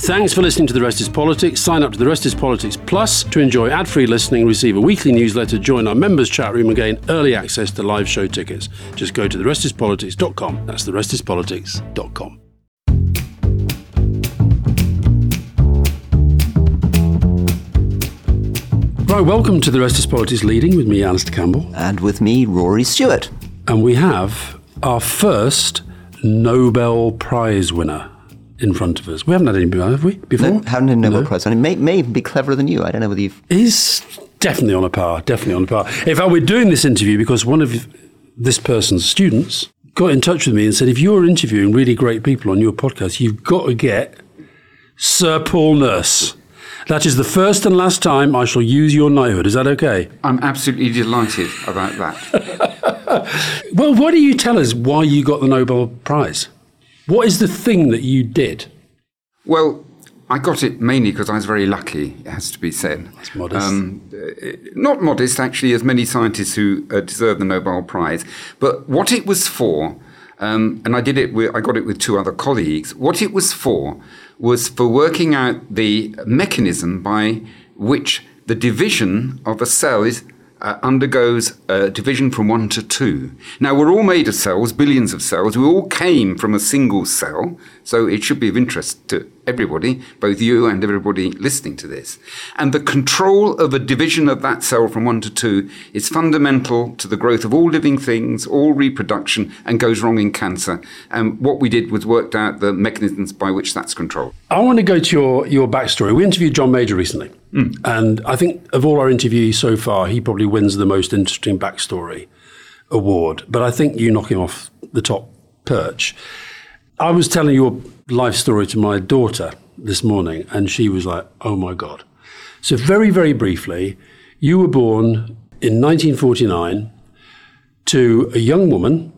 Thanks for listening to The Rest is Politics. Sign up to The Rest is Politics Plus to enjoy ad free listening, receive a weekly newsletter, join our members' chat room, and gain early access to live show tickets. Just go to therestispolitics.com. That's therestispolitics.com. Right, welcome to The Rest is Politics Leading with me, Alastair Campbell. And with me, Rory Stewart. And we have our first Nobel Prize winner in front of us. We haven't had any, before, have we, before? No, haven't had a Nobel no. Prize. And he may, may even be cleverer than you. I don't know whether you've... He's definitely on a par, definitely on a par. In fact, we're doing this interview because one of this person's students got in touch with me and said, if you're interviewing really great people on your podcast, you've got to get Sir Paul Nurse. That is the first and last time I shall use your knighthood. Is that okay? I'm absolutely delighted about that. well, why do you tell us why you got the Nobel Prize? What is the thing that you did? Well, I got it mainly because I was very lucky, it has to be said. That's modest. Um, uh, not modest, actually, as many scientists who uh, deserve the Nobel Prize. But what it was for, um, and I did it with, I got it with two other colleagues, what it was for was for working out the mechanism by which the division of a cell is uh, undergoes a division from one to two. Now, we're all made of cells, billions of cells. We all came from a single cell, so it should be of interest to everybody, both you and everybody listening to this. And the control of a division of that cell from one to two is fundamental to the growth of all living things, all reproduction, and goes wrong in cancer. And what we did was worked out the mechanisms by which that's controlled. I want to go to your, your backstory. We interviewed John Major recently. Mm. And I think of all our interviews so far, he probably wins the most interesting backstory award. But I think you knock him off the top perch. I was telling your life story to my daughter this morning, and she was like, oh my God. So, very, very briefly, you were born in 1949 to a young woman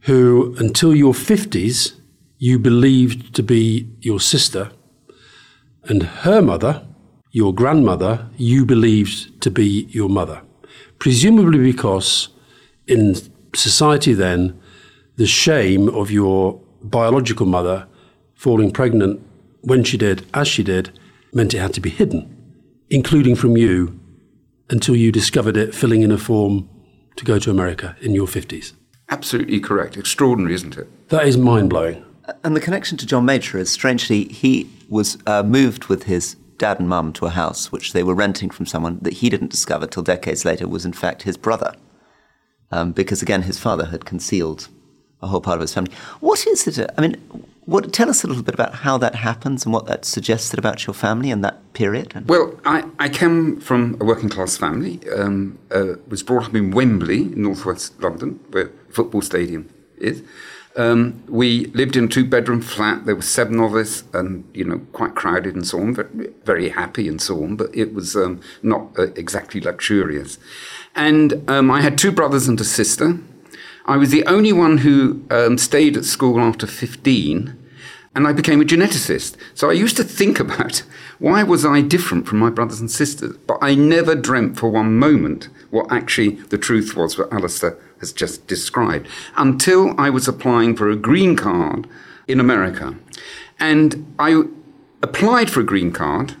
who, until your 50s, you believed to be your sister, and her mother, your grandmother, you believed to be your mother. Presumably because in society then, the shame of your biological mother falling pregnant when she did, as she did, meant it had to be hidden, including from you, until you discovered it filling in a form to go to America in your 50s. Absolutely correct. Extraordinary, isn't it? That is mind blowing. And the connection to John Major is strangely, he was uh, moved with his dad and mum to a house which they were renting from someone that he didn't discover till decades later was in fact his brother. Um, because again, his father had concealed a whole part of his family. What is it? I mean, what, tell us a little bit about how that happens and what that suggested about your family in that period. Well, I, I came from a working class family. Um, uh, was brought up in Wembley, in northwest London, where the football stadium is. Um, we lived in a two bedroom flat. There were seven of us, and you know, quite crowded and so on. Very, very happy and so on, but it was um, not uh, exactly luxurious. And um, I had two brothers and a sister. I was the only one who um, stayed at school after 15, and I became a geneticist. So I used to think about why was I different from my brothers and sisters, but I never dreamt for one moment what actually the truth was what Alastair has just described until I was applying for a green card in America. And I applied for a green card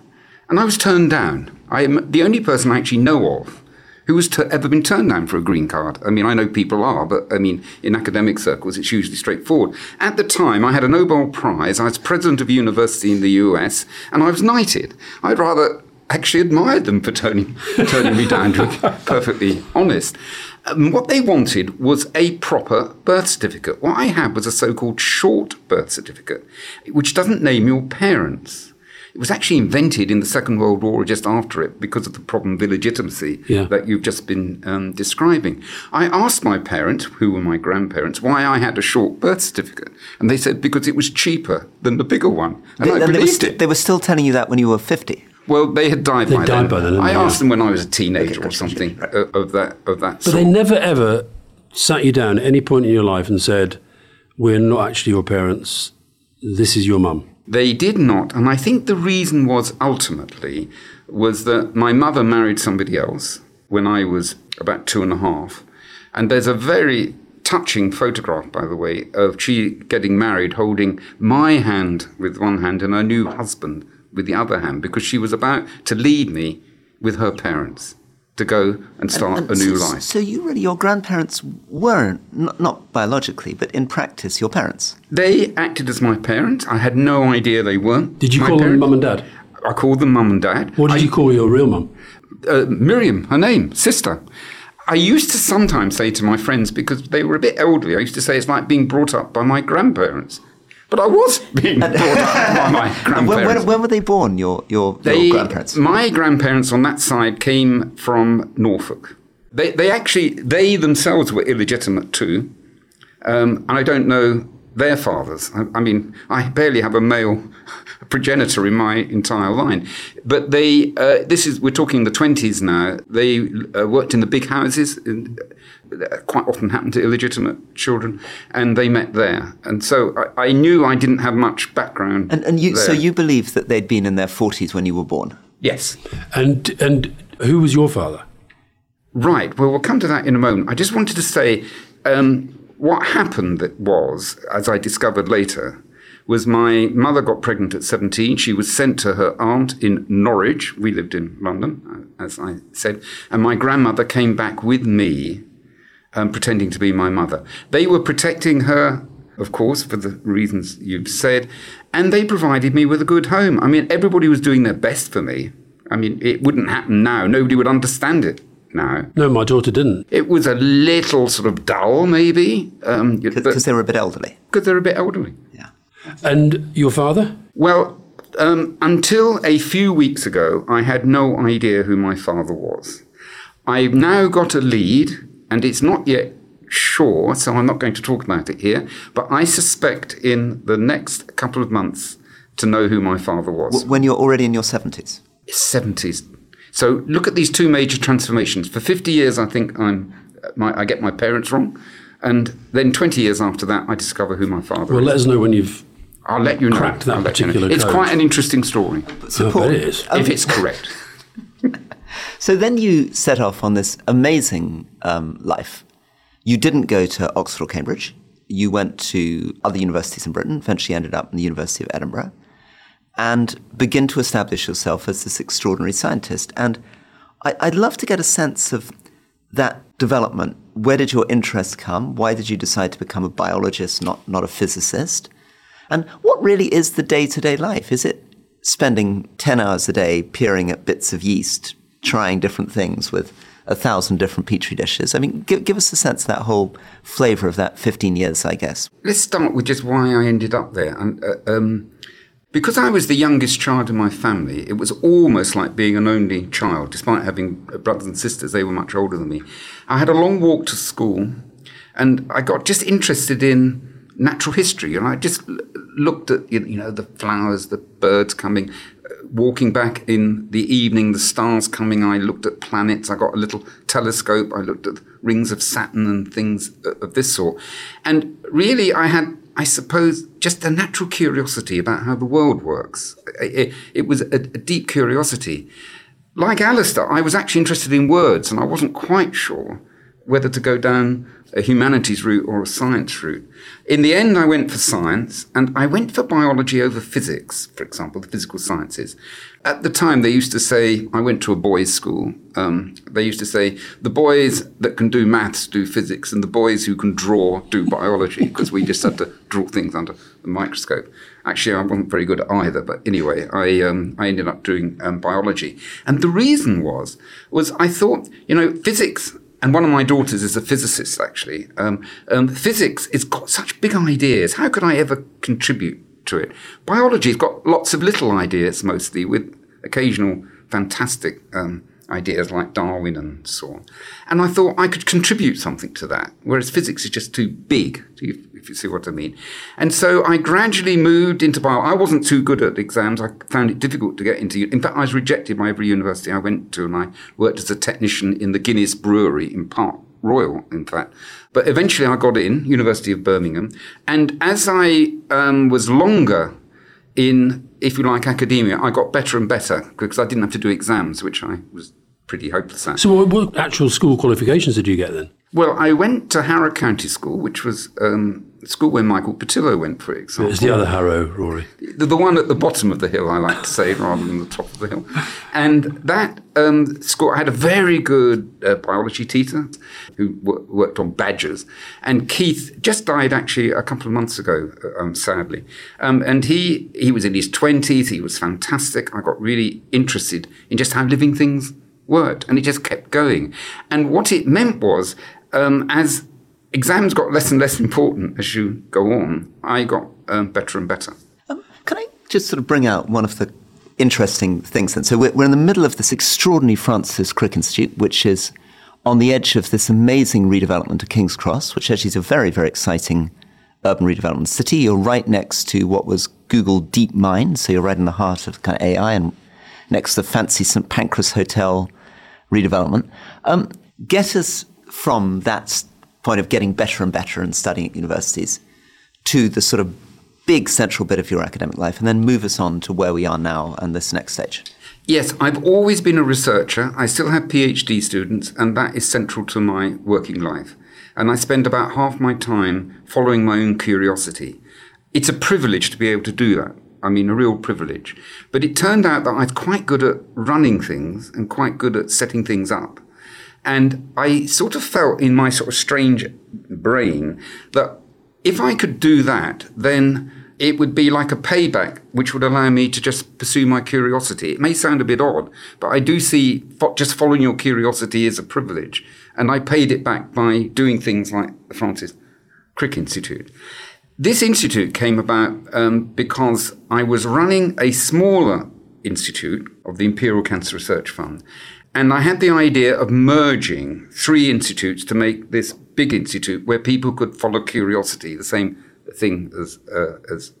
and I was turned down. I am the only person I actually know of who has t- ever been turned down for a green card. I mean, I know people are, but I mean, in academic circles, it's usually straightforward. At the time, I had a Nobel Prize. I was president of a university in the US, and I was knighted. I'd rather actually admired them for turning, turning me down, to be perfectly honest. Um, what they wanted was a proper birth certificate. What I had was a so called short birth certificate, which doesn't name your parents. It was actually invented in the Second World War or just after it because of the problem of illegitimacy yeah. that you've just been um, describing. I asked my parents, who were my grandparents, why I had a short birth certificate. And they said because it was cheaper than the bigger one. And they, I believed they were st- it. They were still telling you that when you were 50. Well, they had died, they by, died then. by then. I asked them when I was a teenager okay, or something right. of that of that. Sort. But sort. they never ever sat you down at any point in your life and said, "We're not actually your parents. This is your mum." They did not, and I think the reason was ultimately was that my mother married somebody else when I was about two and a half, and there's a very touching photograph, by the way, of she getting married, holding my hand with one hand and her new husband with the other hand, because she was about to lead me with her parents to go and start And a new so, life. So you really, your grandparents weren't, not, not biologically, but in practice, your parents. They acted as my parents. I had no idea they weren't. Did you my call them mum and dad? I called them mum and dad. What did I- you call your real mum? uh, Miriam, her name, sister. I used to sometimes say to my friends, because they were a bit elderly, I used to say it's like being brought up by my grandparents. But I was being brought up by my grandparents. when, when, when were they born, your, your, They- your grandparents? My grandparents on that side came from Norfolk. They, they actually, they themselves were illegitimate too. Um, and I don't know their fathers. I, I mean, I barely have a male progenitor in my entire line. But they, uh, this is, we're talking the 20s now. They uh, worked in the big houses, that quite often happened to illegitimate children, and they met there. And so I, I knew I didn't have much background. And, and you, so you believe that they'd been in their 40s when you were born? Yes. And and who was your father? Right. Well, we'll come to that in a moment. I just wanted to say um, what happened that was, as I discovered later, was my mother got pregnant at 17. She was sent to her aunt in Norwich. We lived in London, uh, as I said. And my grandmother came back with me, um, pretending to be my mother. They were protecting her, of course, for the reasons you've said. And they provided me with a good home. I mean, everybody was doing their best for me. I mean, it wouldn't happen now. Nobody would understand it now. No, my daughter didn't. It was a little sort of dull, maybe, um, Because because they were a bit elderly. Because they're a bit elderly. Yeah. And your father? Well, um, until a few weeks ago, I had no idea who my father was. I've now got a lead, and it's not yet sure, so I'm not going to talk about it here, but I suspect in the next couple of months to know who my father was. When you're already in your 70s? 70s. So look at these two major transformations. For 50 years, I think I'm, my, I get my parents wrong. And then 20 years after that, I discover who my father was. Well, is. let us know when you've. I'll let you know. cracked that I'll let you know. particular It's quite an interesting story, So, I bet it is. if it's correct. So then you set off on this amazing um, life. You didn't go to Oxford or Cambridge. You went to other universities in Britain, eventually ended up in the University of Edinburgh, and begin to establish yourself as this extraordinary scientist. And I, I'd love to get a sense of that development. Where did your interest come? Why did you decide to become a biologist, not, not a physicist? And what really is the day to day life? Is it spending 10 hours a day peering at bits of yeast, trying different things with a thousand different petri dishes? I mean, give, give us a sense of that whole flavor of that 15 years, I guess. Let's start with just why I ended up there. And, uh, um, because I was the youngest child in my family, it was almost like being an only child, despite having brothers and sisters. They were much older than me. I had a long walk to school, and I got just interested in natural history. And I just looked at, you know, the flowers, the birds coming, uh, walking back in the evening, the stars coming. I looked at planets. I got a little telescope. I looked at rings of Saturn and things of this sort. And really, I had I suppose, just a natural curiosity about how the world works. It, it was a, a, deep curiosity. Like Alastair, I was actually interested in words, and I wasn't quite sure whether to go down a humanities route or a science route. In the end, I went for science, and I went for biology over physics, for example, the physical sciences. At the time, they used to say, I went to a boys' school. Um, they used to say, the boys that can do maths do physics, and the boys who can draw do biology, because we just had to draw things under the microscope. Actually, I wasn't very good at either, but anyway, I, um, I ended up doing um, biology. And the reason was, was I thought, you know, physics and one of my daughters is a physicist, actually. Um, um, physics has got such big ideas. How could I ever contribute to it? Biology's got lots of little ideas, mostly, with occasional fantastic um, ideas like Darwin and so on. And I thought I could contribute something to that, whereas physics is just too big, if you see what I mean. And so I gradually moved into bio. I wasn't too good at exams. I found it difficult to get into. In fact, I was rejected by every university I went to, and I worked as a technician in the Guinness Brewery in Park Royal, in fact. But eventually I got in, University of Birmingham. And as I um, was longer in, if you like, academia, I got better and better because I didn't have to do exams, which I was pretty hopeless at. So, what, what actual school qualifications did you get then? Well, I went to Harrow County School, which was um, school where Michael Portillo went, for example. It's the other Harrow, Rory. The, the one at the bottom of the hill, I like to say, rather than the top of the hill. And that um, school had a very good uh, biology teacher who w- worked on badgers. And Keith just died actually a couple of months ago, uh, um, sadly. Um, and he, he was in his 20s, he was fantastic. I got really interested in just how living things worked, and it just kept going. And what it meant was, um, as exams got less and less important as you go on, I got um, better and better. Um, can I just sort of bring out one of the interesting things then? So we're, we're in the middle of this extraordinary Francis Crick Institute, which is on the edge of this amazing redevelopment of King's Cross, which actually is a very, very exciting urban redevelopment city. You're right next to what was Google DeepMind, so you're right in the heart of kind of AI and next to the fancy St. Pancras Hotel redevelopment. Um, get us from that point of getting better and better and studying at universities to the sort of big central bit of your academic life, and then move us on to where we are now and this next stage. Yes, I've always been a researcher. I still have PhD students, and that is central to my working life. And I spend about half my time following my own curiosity. It's a privilege to be able to do that. I mean, a real privilege. But it turned out that I was quite good at running things and quite good at setting things up. And I sort of felt in my sort of strange brain that if I could do that, then it would be like a payback, which would allow me to just pursue my curiosity. It may sound a bit odd, but I do see just following your curiosity is a privilege. And I paid it back by doing things like the Francis Crick Institute. This institute came about um, because I was running a smaller institute of the Imperial Cancer Research Fund. And I had the idea of merging three institutes to make this big institute where people could follow curiosity, the same thing as, uh, as,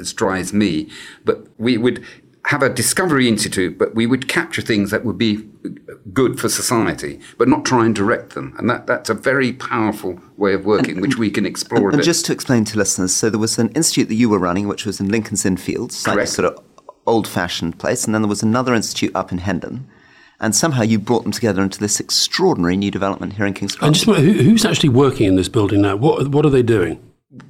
as drives me. But we would have a discovery institute, but we would capture things that would be good for society, but not try and direct them. And that, that's a very powerful way of working, and, which we can explore. And, and just to explain to listeners, so there was an institute that you were running, which was in Lincoln's Inn Fields, Correct. sort of old-fashioned place, and then there was another institute up in Hendon and somehow you brought them together into this extraordinary new development here in King's Cross. And just who, who's actually working in this building now? What what are they doing?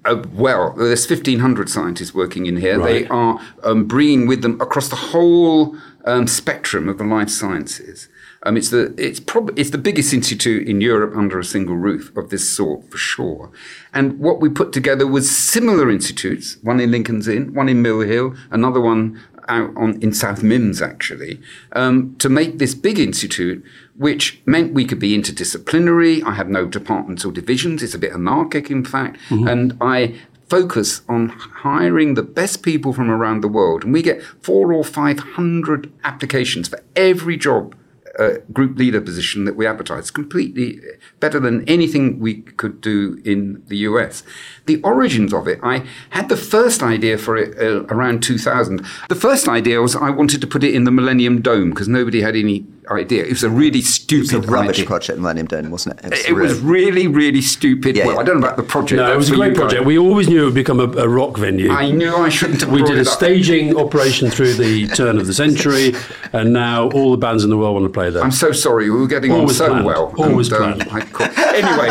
Uh, well, there's 1,500 scientists working in here. Right. They are um, bringing with them across the whole um, spectrum of the life sciences. Um, it's the it's prob- it's the biggest institute in Europe under a single roof of this sort for sure. And what we put together was similar institutes: one in Lincoln's Inn, one in Mill Hill, another one out on, in South Mimms, actually, um, to make this big institute, which meant we could be interdisciplinary. I have no departments or divisions. It's a bit anarchic, in fact. Mm-hmm. And I focus on hiring the best people from around the world. And we get four or 500 applications for every job uh, group leader position that we advertised, completely better than anything we could do in the US. The origins of it, I had the first idea for it uh, around 2000. The first idea was I wanted to put it in the Millennium Dome because nobody had any idea. It was a really stupid it was a rubbish idea. project, Millennium Dome, wasn't it? It was, it really, was really, really stupid. Yeah, well, yeah. I don't know about the project. No, it was a great project. We always knew it would become a, a rock venue. I knew I shouldn't have We did a up. staging operation through the turn of the century, and now all the bands in the world want to play there. I'm so sorry. We were getting always on so planned. well. Always and, planned. Uh, anyway,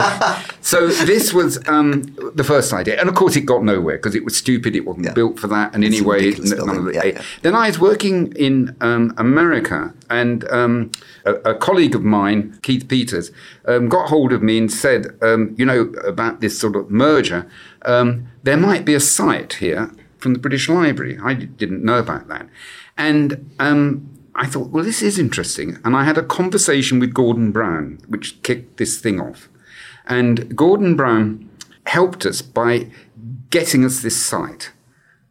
so this was um, the first idea. And of course, it got nowhere because it was stupid. It wasn't Yeah. built for that. And It's anyway, ridiculous none of building, it- yeah, yeah. then I was working in um, America, and um, a, a colleague of mine, Keith Peters, um, got hold of me and said, um, you know, about this sort of merger. Um, there might be a site here from the British Library. I didn't know about that. And um, I thought, well, this is interesting. And I had a conversation with Gordon Brown, which kicked this thing off. And Gordon Brown helped us by getting us this site.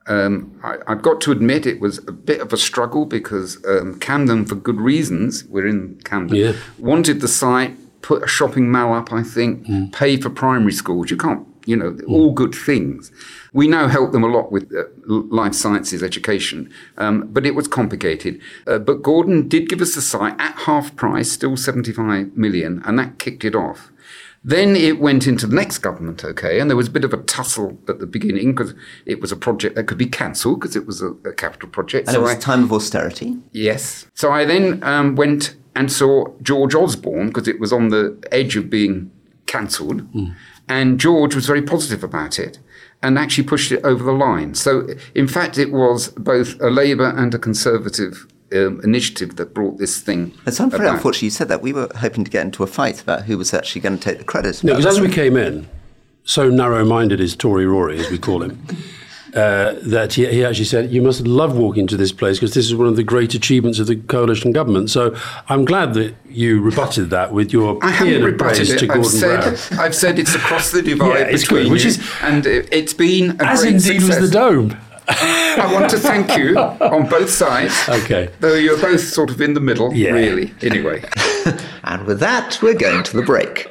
Um, I, I've got to admit it was a bit of a struggle because um, Camden, for good reasons, we're in Camden, Yeah. wanted the site, put a shopping mall up, I think, pay for primary schools. You can't, you know, all good things. We now help them a lot with uh, life sciences education, um, but it was complicated. Uh, but Gordon did give us the site at half price, still 75 million, and that kicked it off. Then it went into the next government, okay, and there was a bit of a tussle at the beginning because it was a project that could be cancelled because it was a, a capital project. and it was I- a time of austerity. Yes. So I then um, went and saw George Osborne because it was on the edge of being cancelled, and George was very positive about it and actually pushed it over the line. So, in fact, it was both a Labour and a Conservative um, initiative that brought this thing. It's very about. unfortunate you said that. We were hoping to get into a fight about who was actually going to take the credit. No, because as we came in, so narrow-minded is Tory Rory, as we call him, uh, that he, he actually said, "You must love walking to this place because this is one of the great achievements of the coalition government." So I'm glad that you rebutted that with your I haven't rebutted it. to I've said, Brown, I've said it's across the divide Yeah, it's between good, which you, is- and it, it's been a as great indeed success. was the dome. I want to thank you on both sides. Okay. Though you're both sort of in the middle, Yeah. really. Anyway. And with that, we're going to the break.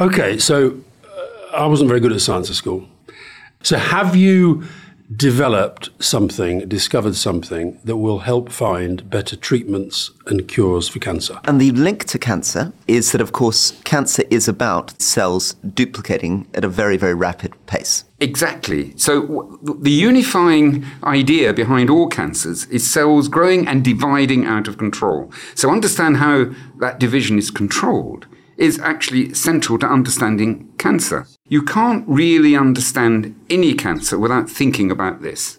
Okay, so uh, I wasn't very good at science at school. So have you developed something, discovered something that will help find better treatments and cures for cancer? And the link to cancer is that, of course, cancer is about cells duplicating at a very, very rapid pace. Exactly. So w- the unifying idea behind all cancers is cells growing and dividing out of control. So understand how that division is controlled is actually central to understanding cancer. You can't really understand any cancer without thinking about this.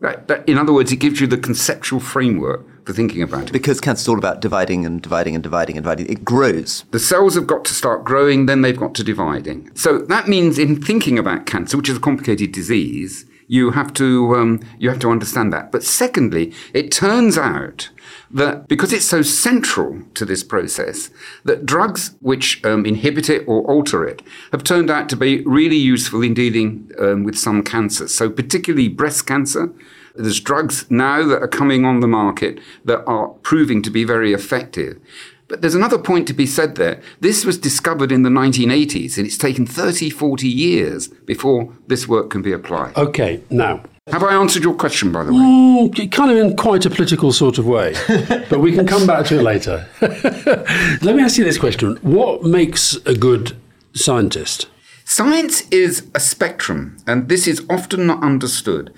That, that, in other words, it gives you the conceptual framework for thinking about it. Because cancer is all about dividing and dividing and dividing and dividing. It grows. The cells have got to start growing, then they've got to dividing. So that means in thinking about cancer, which is a complicated disease, you have to um, you have to understand that. But secondly, it turns out that because it's so central to this process, that drugs which um, inhibit it or alter it have turned out to be really useful in dealing um, with some cancers. So particularly breast cancer. There's drugs now that are coming on the market that are proving to be very effective. But there's another point to be said there. This was discovered in the 1980s, and it's taken 30, 40 years before this work can be applied. Okay, now, Have I answered your question, by the way? mm, kind of in quite a political sort of way, but we can come back to it later. Let me ask you this question What makes a good scientist? Science is a spectrum, and this is often not understood.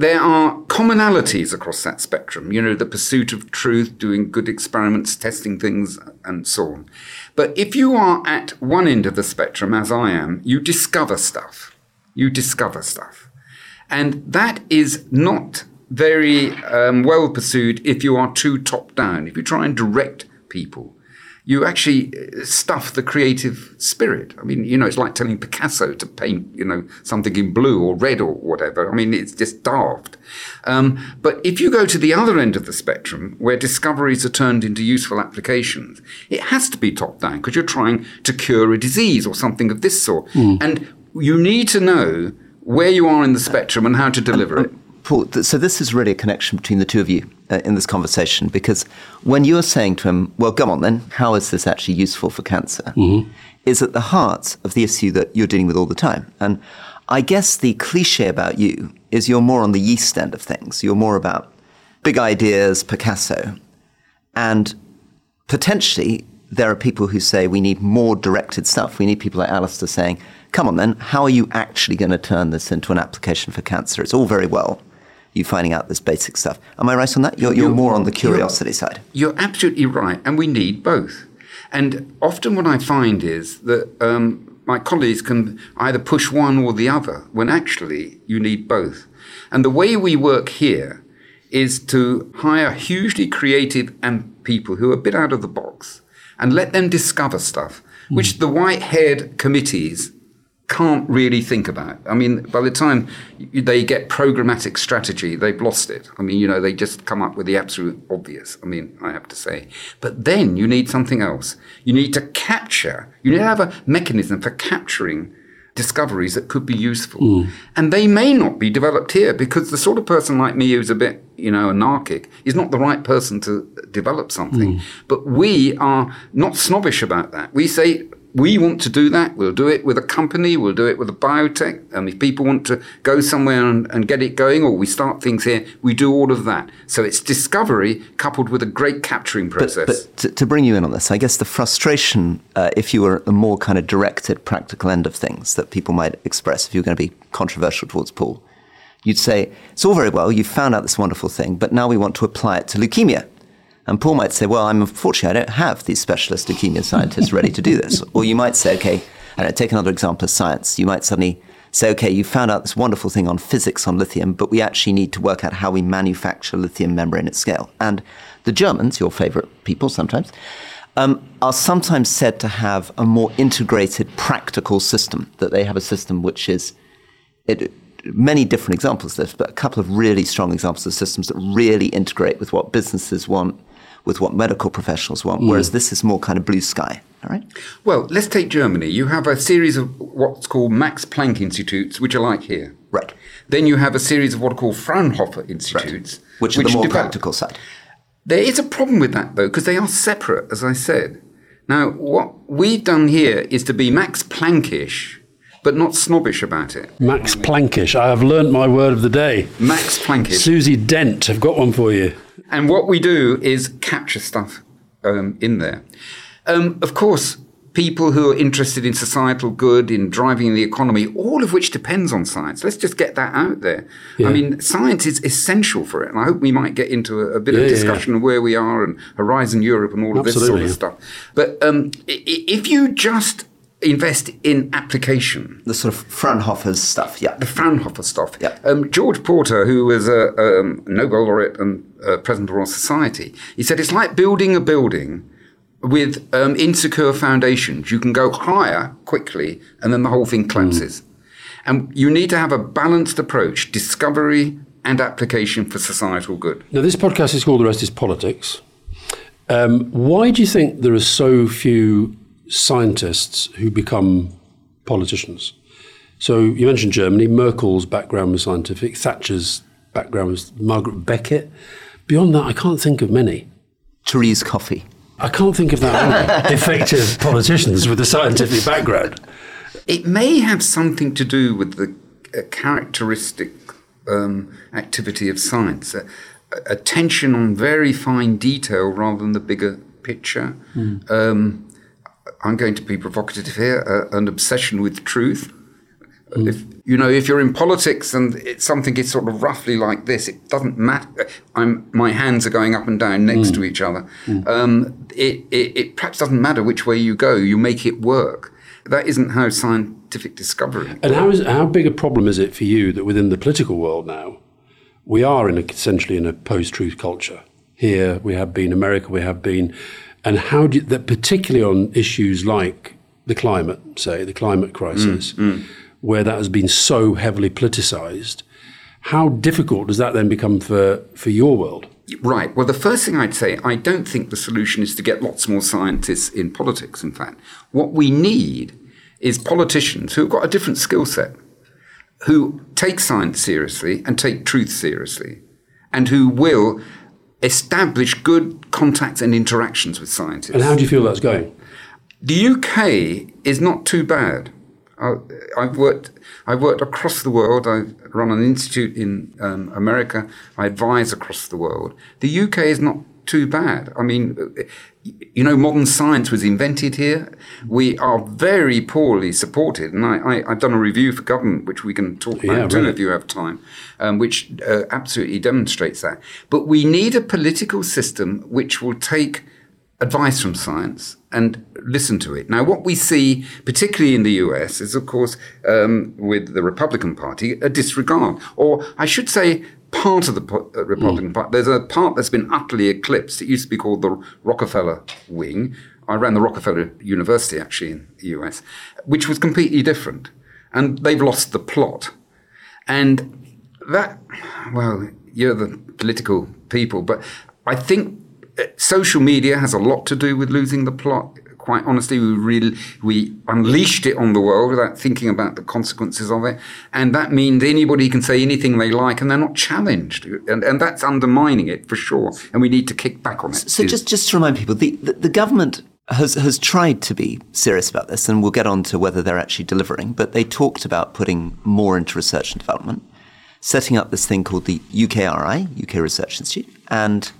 There are commonalities across that spectrum, you know, the pursuit of truth, doing good experiments, testing things, and so on. But if you are at one end of the spectrum, as I am, you discover stuff. You discover stuff. And that is not very um, well pursued if you are too top down, if you try and direct people you actually uh, stuff the creative spirit. I mean, you know, it's like telling Picasso to paint, you know, something in blue or red or whatever. I mean, it's just daft. Um, but if you go to the other end of the spectrum, where discoveries are turned into useful applications, it has to be top down because you're trying to cure a disease or something of this sort. And you need to know where you are in the spectrum and how to deliver it. Paul, th- so this is really a connection between the two of you uh, in this conversation because when you're saying to him, well, come on then, how is this actually useful for cancer? Is at the heart of the issue that you're dealing with all the time. And I guess the cliche about you is you're more on the yeast end of things. You're more about big ideas, Picasso. And potentially there are people who say we need more directed stuff. We need people like Alastair saying, come on then, how are you actually going to turn this into an application for cancer? It's all very well you finding out this basic stuff. Am I right on that? You're, you're, You're- more on the you're- curiosity side. You're absolutely right, and we need both. And often what I find is that um, my colleagues can either push one or the other, when actually you need both. And the way we work here is to hire hugely creative and people who are a bit out of the box and let them discover stuff, which the white-haired committees can't really think about. I mean, by the time they get programmatic strategy, they've lost it. I mean, you know, they just come up with the absolute obvious. I mean, I have to say. But then you need something else. You need to capture, you need to have a mechanism for capturing discoveries that could be useful. Hmm. And they may not be developed here because the sort of person like me who's a bit, you know, anarchic is not the right person to develop something. Hmm. But we are not snobbish about that. We say, we want to do that. We'll do it with a company. We'll do it with a biotech. And if people want to go somewhere and, and get it going, or we start things here, we do all of that. So it's discovery coupled with a great capturing process. But to, to bring you in on this, I guess the frustration, uh, if you were at the more kind of directed, practical end of things that people might express, if you were going to be controversial towards Paul, you'd say, it's all very well, you've found out this wonderful thing, but now we want to apply it to leukemia. And Paul might say, well, I'm unfortunately, I don't have these specialist leukemia scientists ready to do this. Or you might say, okay, I don't take another example of science. You might suddenly say, okay, you found out this wonderful thing on physics on lithium, but we actually need to work out how we manufacture lithium membrane at scale. And the Germans, your favorite people sometimes, um, are sometimes said to have a more integrated, practical system, that they have a system which is it, many different examples of this, but a couple of really strong examples of systems that really integrate with what businesses want, with what medical professionals want, whereas mm. this is more kind of blue sky. All right? Well, let's take Germany. You have a series of what's called Max Planck Institutes, which are like here. Right. Then you have a series of what are called Fraunhofer Institutes, Which are the more develop- practical side. There is a problem with that, though, because they are separate, as I said. Now, what we've done here is to be Max Planckish, but not snobbish about it. Max Planckish. I have learnt my word of the day. Max Planckish. Susie Dent, I've got one for you. And what we do is capture stuff um, in there. Um, of course, people who are interested in societal good, in driving the economy, all of which depends on science. Let's just get that out there. I mean, science is essential for it. And I hope we might get into a, a bit Yeah, of yeah, discussion of where we are and Horizon Europe and all of this sort Absolutely. of stuff. But um, if you just invest in application, The sort of Fraunhofer's stuff, yeah. the Fraunhofer stuff. Yeah. Um, George Porter, who was a um, Nobel laureate and uh, president of the Royal Society, he said it's like building a building with um, insecure foundations. You can go higher quickly, and then the whole thing collapses. And you need to have a balanced approach: discovery and application for societal good. Now, this podcast is called The Rest is Politics. Um, why do you think there are so few scientists who become politicians? So you mentioned Germany. Merkel's background was scientific. Thatcher's background was Margaret Beckett. Beyond that, I can't think of many. Therese Coffey. I can't think of that many effective politicians with a scientific background. It may have something to do with the uh, characteristic um, activity of science, uh, attention on very fine detail rather than the bigger picture. Um, I'm going to be provocative here, uh, an obsession with truth. If you know, if you're in politics and it's something is sort of roughly like this, it doesn't matter. I'm my hands are going up and down next to each other. Um, it, it it perhaps doesn't matter which way you go. You make it work. That isn't how scientific discovery. And how, is, how big a problem is it for you that within the political world now, we are in a, essentially in a post-truth culture? Here we have been, America we have been, And how do you, that, particularly on issues like the climate, say the climate crisis, mm, mm. where that has been so heavily politicized, how difficult does that then become for, for your world? Right. Well, the first thing I'd say, I don't think the solution is to get lots more scientists in politics, in fact. What we need is politicians who've got a different skill set, who take science seriously and take truth seriously, and who will establish good contacts and interactions with scientists. And how do you feel that's going? The UK is not too bad. I, I've worked. I've worked across the world. I run an institute in um, America. I advise across the world. The UK is not too bad. I mean, you know, modern science was invented here. We are very poorly supported, and I, I, have done a review for government, which we can talk about Yeah, too really. if you have time, um, which uh, absolutely demonstrates that. But we need a political system which will take advice from science and listen to it. Now, what we see, particularly in the US, is of course um, with the Republican Party, a disregard, or I should say, part of the uh, Republican Party. There's a part that's been utterly eclipsed. It used to be called the Rockefeller wing. I ran the Rockefeller University actually in the US, which was completely different, and they've lost the plot. And that, well, you're the political people, but I think uh, social media has a lot to do with losing the plot. Quite honestly, we really we unleashed it on the world without thinking about the consequences of it, and that means anybody can say anything they like, and they're not challenged, and and that's undermining it for sure. And we need to kick back on it. So just just to remind people, the, the, the government has has tried to be serious about this, and we'll get on to whether they're actually delivering. But they talked about putting more into research and development, setting up this thing called the UKRI, UK Research Institute, and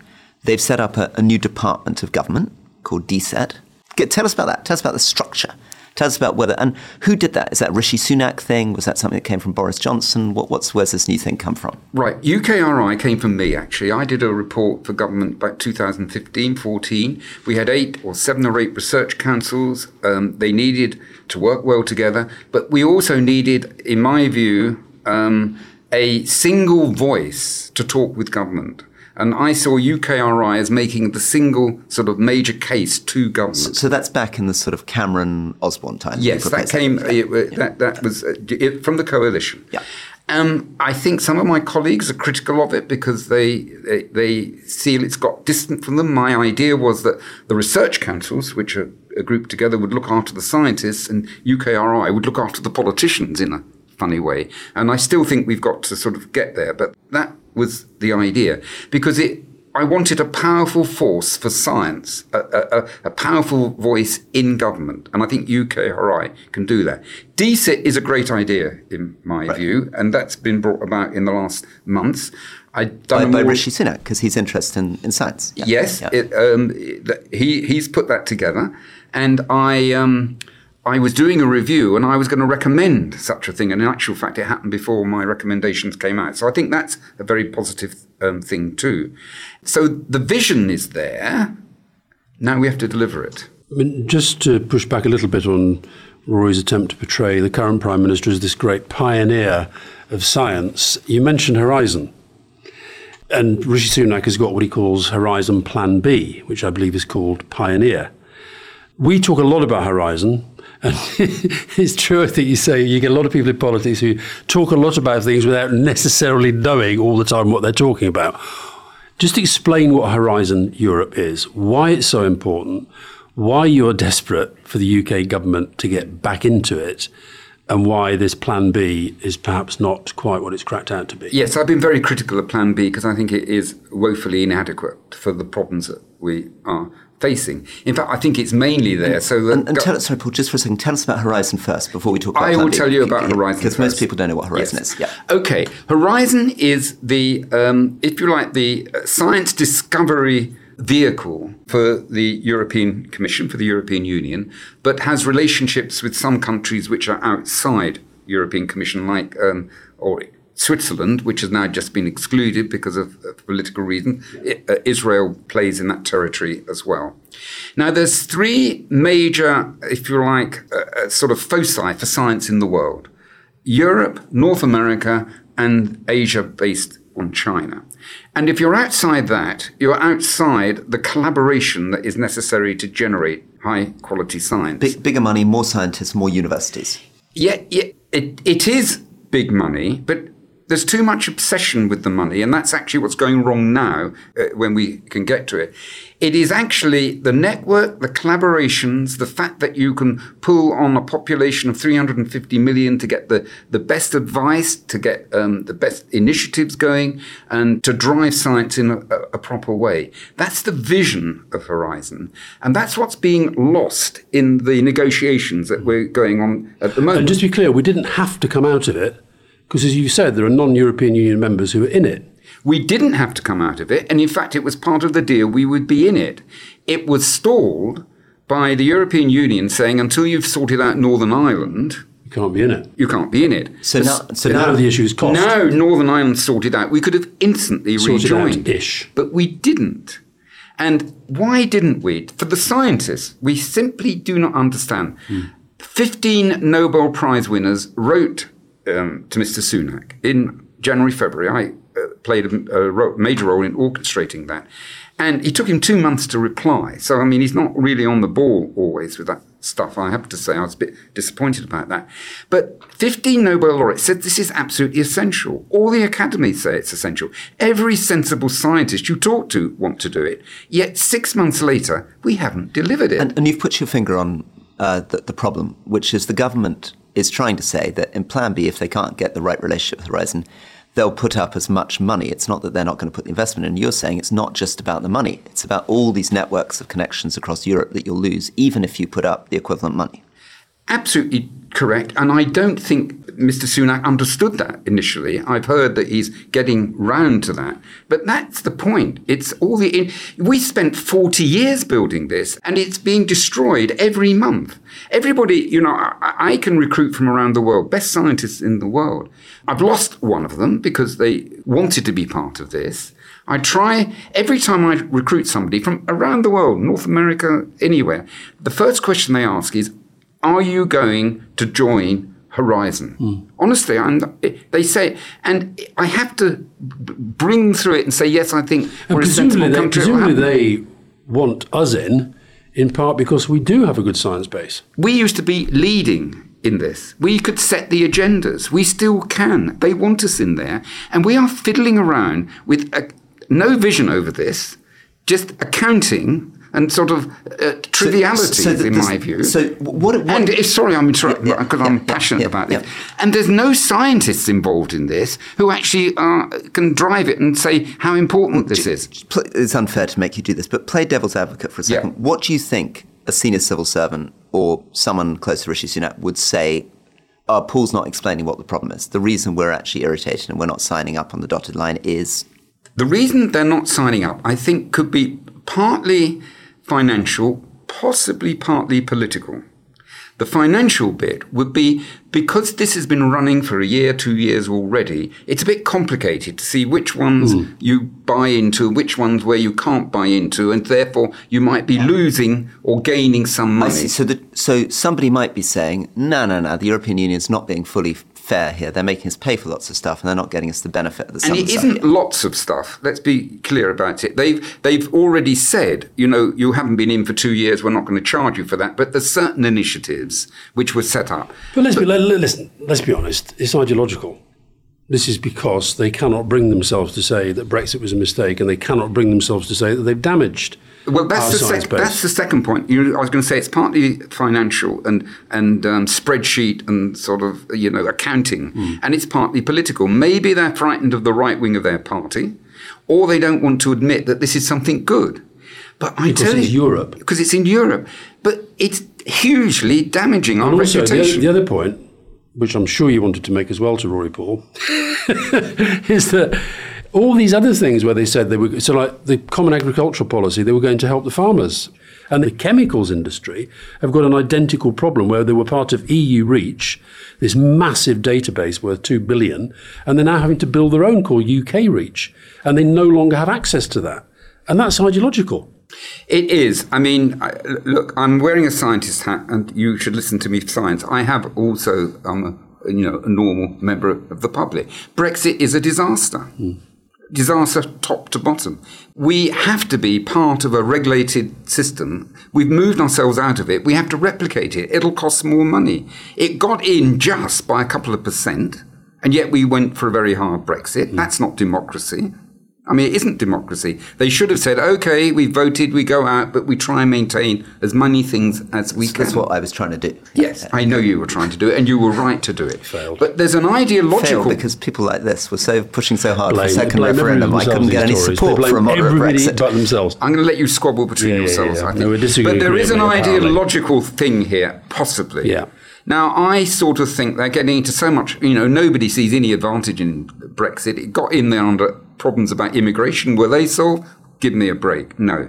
they've set up a, a new department of government called DSIT. Get, tell us about that. Tell us about the structure. Tell us about whether and who did that. Is that Rishi Sunak thing? Was that something that came from Boris Johnson? What, what's where's this new thing come from? Right, UKRI came from me actually. I did a report for government back 2015 14. We had eight or seven or eight research councils. Um, they needed to work well together, but we also needed, in my view, um, a single voice to talk with government. And I saw UKRI as making the single sort of major case to government. So that's back in the sort of Cameron Osborne time. Yes, that came. Yeah. It, that that was uh, it, from the coalition. Yeah. Um, I think some of my colleagues are critical of it because they, they they feel it's got distant from them. My idea was that the research councils, which are, are grouped together, would look after the scientists, and UKRI would look after the politicians in a funny way. And I still think we've got to sort of get there. But that was the idea because it. I wanted a powerful force for science, a, a, a- powerful voice in government, and I think UK UKRI can do that. DSIT is a great idea, in my view, and that's been brought about in the last months. Done by, by more- Rishi Sunak because he's interested in, in science. Yeah. Yes, Yeah. it, um, th- he he's put that together, and I um, I was doing a review, and I was going to recommend such a thing. And in actual fact, it happened before my recommendations came out. So I think that's a very positive um, thing too. So the vision is there. Now we have to deliver it. I mean, just to push back a little bit on Rory's attempt to portray the current Prime Minister as this great pioneer of science, you mentioned Horizon. And Rishi Sunak has got what he calls Horizon Plan B, which I believe is called Pioneer. We talk a lot about Horizon, and it's true, I think you say you get a lot of people in politics who talk a lot about things without necessarily knowing all the time what they're talking about. Just explain what Horizon Europe is, why it's so important, why you're desperate for the UK government to get back into it, and why this Plan B is perhaps not quite what it's cracked out to be. Yes, I've been very critical of Plan B because I think it is woefully inadequate for the problems that we are facing. In fact, I think it's mainly there so that And, and tell us, sorry, Paul, just for a second, tell us about Horizon first before we talk about I will tell you about Horizon Because most people don't know what Horizon Yes. is. Yeah. Okay, Horizon is the, um, if you like, the uh, science discovery vehicle for the European Commission, for the European Union, but has relationships with some countries which are outside European Commission, like um, or Switzerland, which has now just been excluded because of, political reasons. I- uh, Israel plays in that territory as well. Now, there's three major, if you like, uh, uh, sort of foci for science in the world. Europe, North America, and Asia based on China. And if you're outside that, you're outside the collaboration that is necessary to generate high quality science. Big, bigger money, more scientists, more universities. Yeah, yeah it, it is big money, but there's too much obsession with the money, and that's actually what's going wrong now uh, when we can get to it. It is actually the network, the collaborations, the fact that you can pull on a population of 350 million to get the, the best advice, to get um, the best initiatives going, and to drive science in a, a proper way. That's the vision of Horizon. And that's what's being lost in the negotiations that we're going on at the moment. And just to be clear, we didn't have to come out of it because, as you said, there are non European Union members who are in it. We didn't have to come out of it. And in fact, it was part of the deal we would be in it. It was stalled by the European Union saying, until you've sorted out Northern Ireland, You can't be in it. you can't be in it. So now, so Now now the issue is cost. Now Northern Ireland sorted out, we could have instantly Sorted rejoined. out-ish. But we didn't. And why didn't we? For the scientists, we simply do not understand. Hmm. 15 Nobel Prize winners wrote um, to Mr. Sunak in January, February. I uh, played a, a ro- major role in orchestrating that. And it took him two months to reply. So, I mean, he's not really on the ball always with that stuff, I have to say. I was a bit disappointed about that. But 15 Nobel laureates said this is absolutely essential. All the academies say it's essential. Every sensible scientist you talk to want to do it. Yet six months later, we haven't delivered it. And, and you've put your finger on uh, the, the problem, which is the government is trying to say that in Plan B, if they can't get the right relationship with Horizon, they'll put up as much money. It's not that they're not going to put the investment in. You're saying it's not just about the money, it's about all these networks of connections across Europe that you'll lose, even if you put up the equivalent money. Absolutely correct. And I don't think Mr. Sunak understood that initially. I've heard that he's getting round to that. But that's the point. It's all the. We spent 40 years building this and it's being destroyed every month. Everybody, you know, I, I can recruit from around the world, best scientists in the world. I've lost one of them because they wanted to be part of this. I try every time I recruit somebody from around the world, North America, anywhere, the first question they ask is, are you going to join Horizon? Hmm. Honestly, I'm, they say, and I have to bring through it and say, yes, I think And we're a presumably, sensible they, country. Presumably they want us in, in part because we do have a good science base. We used to be leading in this. We could set the agendas. We still can. They want us in there. And we are fiddling around with a, no vision over this, just accounting and sort of uh, trivialities, so th- in my view. so what- what- and if, sorry, I'm interrupting Yeah, because yeah, I'm yeah, passionate about this. And there's no scientists involved in this who actually uh, can drive it and say how important this is. It's unfair to make you do this, but play devil's advocate for a second. What do you think a senior civil servant or someone close to Rishi Sunak would say? Uh, Paul's not explaining what the problem is. The reason we're actually irritated and we're not signing up on the dotted line is The reason they're not signing up, I think, could be partly financial, possibly partly political. The financial bit would be because this has been running for a year, two years already, it's a bit complicated to see which ones hmm. you buy into, which ones where you can't buy into, and therefore you might be losing or gaining some money. So, the, so somebody might be saying, no, no, no, the European Union's not being fully fair here. They're making us pay for lots of stuff, and they're not getting us the benefit of the And sum it of stuff isn't here. lots of stuff. Let's be clear about it. They've they've already said, you know, you haven't been in for two years. We're not going to charge you for that. But there's certain initiatives which were set up. But let's be, let, let- listen, let's be honest, it's ideological. This is because they cannot bring themselves to say that Brexit was a mistake and they cannot bring themselves to say that they've damaged Well, that's the sec- that's the second point. You, I was going to say it's partly financial and and um, spreadsheet and sort of you know accounting, Hmm. and it's partly political. Maybe they're frightened of the right wing of their party, or they don't want to admit that this is something good. But I Because tell it's you, Europe. because it's in Europe, but it's hugely damaging our also, reputation. other, the other point, which I'm sure you wanted to make as well to Rory Paul, is that all these other things where they said they were, so like the common agricultural policy, they were going to help the farmers. And the chemicals industry have got an identical problem where they were part of EU Reach, this massive database worth 2 billion, and they're now having to build their own called UK Reach. And they no longer have access to that. And that's ideological. It is. I mean, I, look, I'm wearing a scientist hat, and you should listen to me for science. I have also, um, a, you know, a normal member of the public. Brexit is a disaster. Disaster top to bottom. We have to be part of a regulated system. We've moved ourselves out of it. We have to replicate it. It'll cost more money. It got in just by a couple of percent, and yet we went for a very hard Brexit. Hmm. That's not democracy. I mean, it isn't democracy. They should have said, okay, we voted, we go out, but we try and maintain as many things as we can. That's what I was trying to do. Yes, I know you were trying to do it, and you were right to do it. Failed. But there's an ideological. Failed because people like this were so pushing so hard for a second referendum. I couldn't get any Tories. support they blame for a moderate everybody Brexit. but themselves. I'm going to let you squabble between Yeah, yeah, yourselves. yeah. I think. No, we're disagreeing but there is an vehemently, apparently. ideological thing here, possibly. Yeah. Now, I sort of think they're getting into so much, you know, nobody sees any advantage in Brexit. It got in there under problems about immigration. Were they solved? Give me a break. No.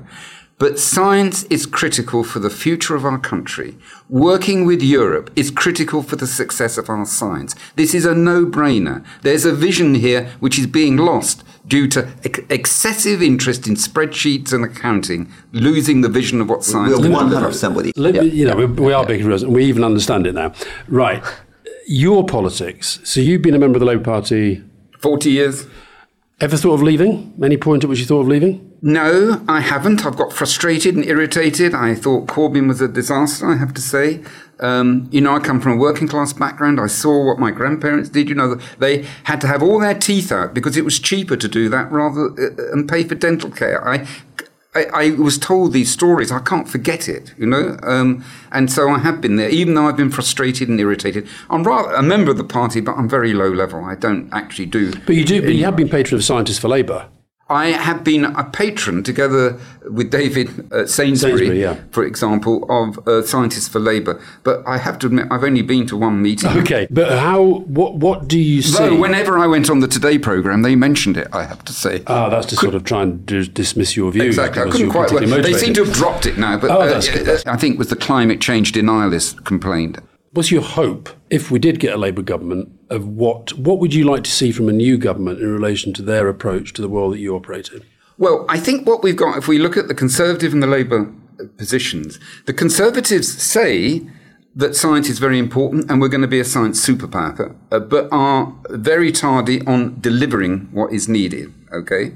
But science is critical for the future of our country. Working with Europe is critical for the success of our science. This is a no-brainer. There's a vision here which is being lost due to ex- excessive interest in spreadsheets and accounting, losing the vision of what science We're can one deliver. hundred percent with you. Let me- you know, we, we are big heroes, we even understand it now. Right. Your politics. So you've been a member of the Labour Party. 40 years? Ever thought of leaving? Any point at which you thought of leaving? No, I haven't. I've got frustrated and irritated. I thought Corbyn was a disaster, I have to say. Um, you know, I come from a working class background. I saw what my grandparents did. You know, they had to have all their teeth out because it was cheaper to do that rather uh, and pay for dental care. I, I, I was told these stories. I can't forget it, you know. Um, and so I have been there, even though I've been frustrated and irritated. I'm rather a member of the party, but I'm very low level. I don't actually do. But you do. But you have been patron of Scientists for Labour. I have been a patron, together with David uh, Sainsbury, Sainsbury, yeah. for example, of uh, Scientists for Labour. But I have to admit, I've only been to one meeting. Okay, but how? What? What do you see? Though whenever I went on the Today programme, they mentioned it. I have to say. Ah, that's to sort of try and dis- dismiss your views. Exactly. I couldn't quite. Well, they seem to have dropped it now, but Oh, uh, I think it was the climate change denialists complained. What's your hope if we did get a Labour government? Of what? What would you like to see from a new government in relation to their approach to the world that you operate in? Well, I think what we've got, if we look at the Conservative and the Labour uh, positions, the Conservatives say that science is very important and we're going to be a science superpower, uh, but are very tardy on delivering what is needed. Okay.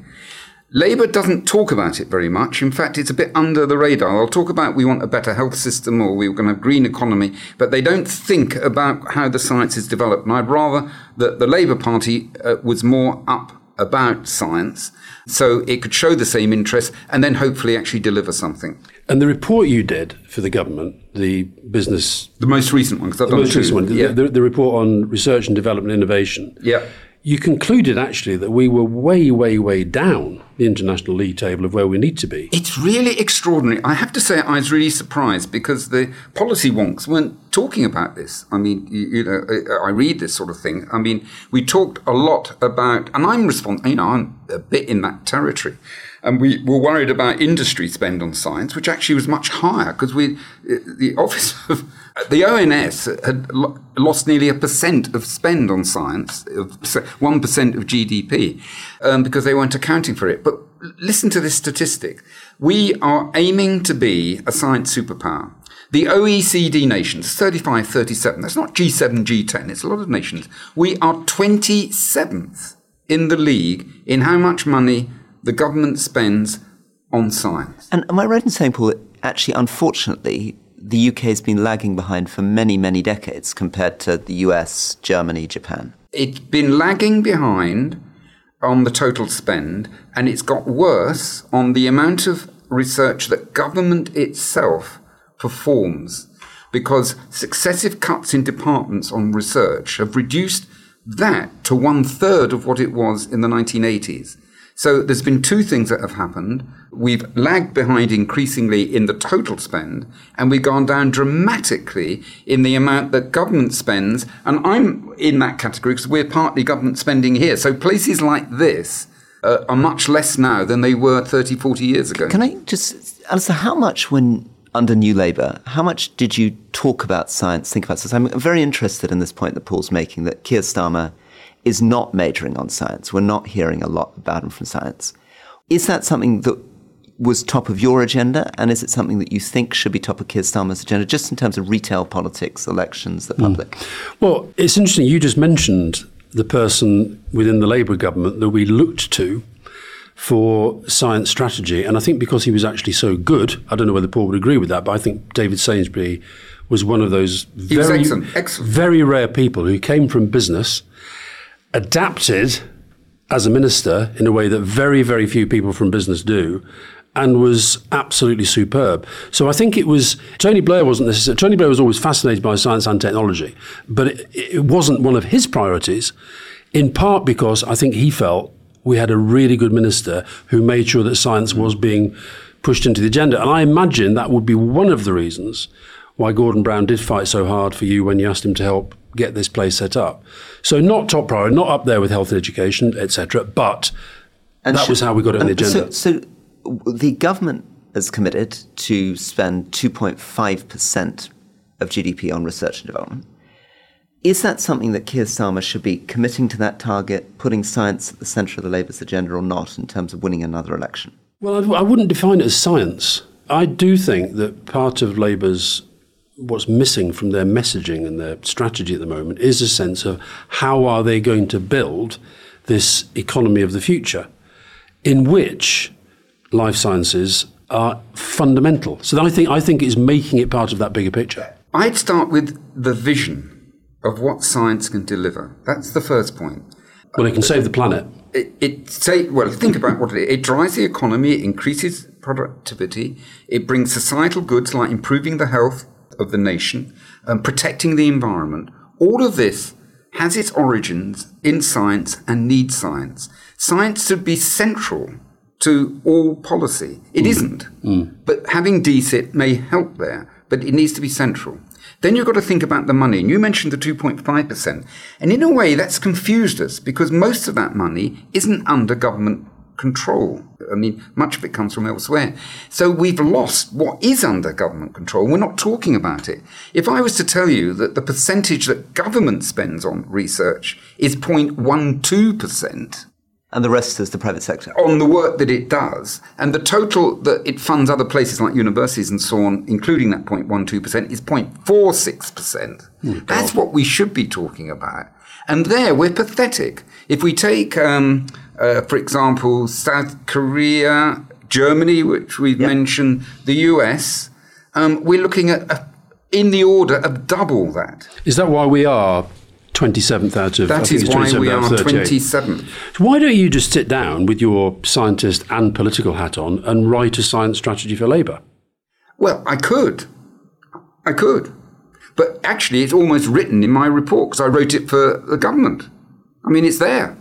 Labour doesn't talk about it very much. In fact, it's a bit under the radar. They'll talk about we want a better health system or we're going to have a green economy, but they don't think about how the science is developed. And I'd rather that the Labour Party uh, was more up about science so it could show the same interest and then hopefully actually deliver something. And the report you did for the government, the business, The most recent one, the done most two. recent one, the, Yeah. the, the report on research and development and innovation. yeah. You concluded actually that we were way, way, way down the international league table of where we need to be. It's really extraordinary. I have to say, I was really surprised because the policy wonks weren't talking about this. I mean, you, you know, I read this sort of thing. I mean, we talked a lot about, and I'm responsible. You know, I'm a bit in that territory, and we were worried about industry spend on science, which actually was much higher because we, the office of the ONS had lo- lost nearly a percent of spend on science, one percent of GDP, um, because they weren't accounting for it. But listen to this statistic: we are aiming to be a science superpower. The OECD nations, 35, 37, that's not G7, G10, it's a lot of nations. We are 27th in the league in how much money the government spends on science. And am I right in saying, Paul, actually, unfortunately, the UK has been lagging behind for many, many decades compared to the US, Germany, Japan? It's been lagging behind on the total spend, and it's got worse on the amount of research that government itself performs because successive cuts in departments on research have reduced that to one third of what it was in the 1980s. So there's been two things that have happened. We've lagged behind increasingly in the total spend, and we've gone down dramatically in the amount that government spends. And I'm in that category because we're partly government spending here. So places like this uh, are much less now than they were 30, 40 years ago. Can I just, Alastair, how much when under New Labour, how much did you talk about science, think about science? I'm very interested in this point that Paul's making that Keir Starmer is not majoring on science. We're not hearing a lot about him from science. Is that something that was top of your agenda? And is it something that you think should be top of Keir Starmer's agenda, just in terms of retail politics, elections, the hmm. public? Well, it's interesting. You just mentioned the person within the Labour government that we looked to for science strategy. And I think because he was actually so good, I don't know whether Paul would agree with that, but I think David Sainsbury was one of those very, excellent, excellent. very rare people who came from business, adapted as a minister in a way that very, very few people from business do, and was absolutely superb. So I think it was Tony Blair wasn't necessarily Tony Blair was always fascinated by science and technology, but it, it wasn't one of his priorities. In part because I think he felt we had a really good minister who made sure that science was being pushed into the agenda, and I imagine that would be one of the reasons why Gordon Brown did fight so hard for you when you asked him to help get this place set up. So not top priority, not up there with health and education, etc. But And that should- was how we got it on the agenda. So, so the government is committed to spend 2.5% of GDP on research and development. Is that something that Keir Starmer should be committing to that target, putting science at the centre of the Labour's agenda or not in terms of winning another election? Well, I, I wouldn't define it as science. I do think that part of Labour's what's missing from their messaging and their strategy at the moment is a sense of how are they going to build this economy of the future, in which life sciences are fundamental. So I think I think it's making it part of that bigger picture. I'd start with the vision of what science can deliver. That's the first point. Well, it can save the planet. It, it say well, think about what it, it drives the economy, it increases productivity, it brings societal goods like improving the health of the nation, and protecting the environment. All of this has its origins in science and needs science. Science should be central to all policy. It mm. not mm. But having DSIT may help there, but it needs to be central. Then you've got to think about the money. And you mentioned the 2.5%. And in a way, that's confused us because most of that money isn't under government control. I mean, much of it comes from elsewhere. So we've lost what is under government control. We're not talking about it. If I was to tell you that the percentage that government spends on research is 0.12%, And the rest is the private sector. on the work that it does, and the total that it funds other places like universities and so on, including that 0.12%, is 0.46%. That's what we should be talking about. And there we're pathetic. If we take, um, uh, for example, South Korea, Germany, which we've mentioned, the US, um, we're looking at a, in the order of double that. Is that why we are 27th out of That is why we are of 38? 27th. So why don't you just sit down with your scientist and political hat on and write a science strategy for Labour? Well, I could. I could. But actually, it's almost written in my report because I wrote it for the government. I mean, it's there.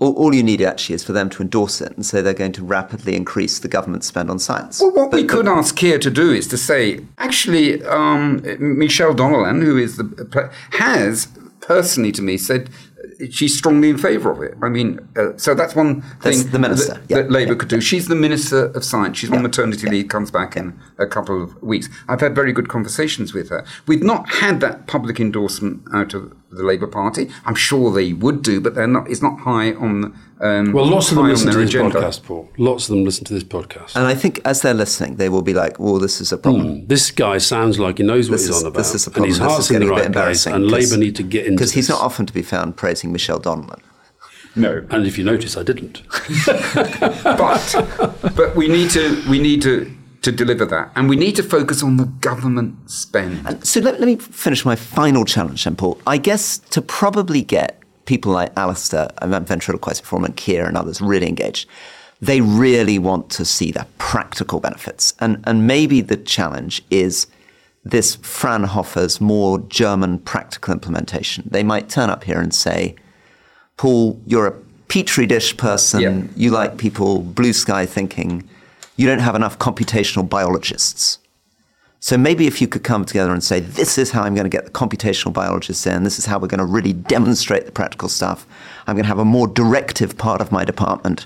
All, all you need actually is for them to endorse it and say they're going to rapidly increase the government spend on science. Well, what we But- could ask Keir to do is to say, actually, um, Michelle Donelan, who is the has personally to me said she's strongly in favour of it. I mean, uh, so that's one That's thing the minister, that, yeah, that Labour yeah. could do. She's the minister of science. She's on maternity leave, comes back in a couple of weeks. I've had very good conversations with her. We've not had that public endorsement out of the Labour Party. I'm sure they would do, but they're not. It's not high on. Um, Well, lots of them listen to this agenda. podcast, Paul. Lots of them listen to this podcast. And I think as they're listening, they will be like, well, this is a problem. this guy sounds like he knows what This he's is, on about. this is a and problem. his This heart's is in the getting a bit right place. embarrassing. And 'cause- Labour need to get into Because he's not often to be found praising Michelle Donelan. No. And if you notice, I didn't. but but we need to we need to to deliver that, and we need to focus on the government spend. So let, let me finish my final challenge, then, Paul. I guess to probably get people like Alastair, and ventriloquist and Keir and others really engaged, they really want to see the practical benefits. And, and maybe the challenge is this Fraunhofer's more German practical implementation. They might turn up here and say, Paul, you're a petri dish person. You like people blue sky thinking. You don't have enough computational biologists. So maybe if you could come together and say, this is how I'm going to get the computational biologists in, this is how we're going to really demonstrate the practical stuff, I'm going to have a more directive part of my department,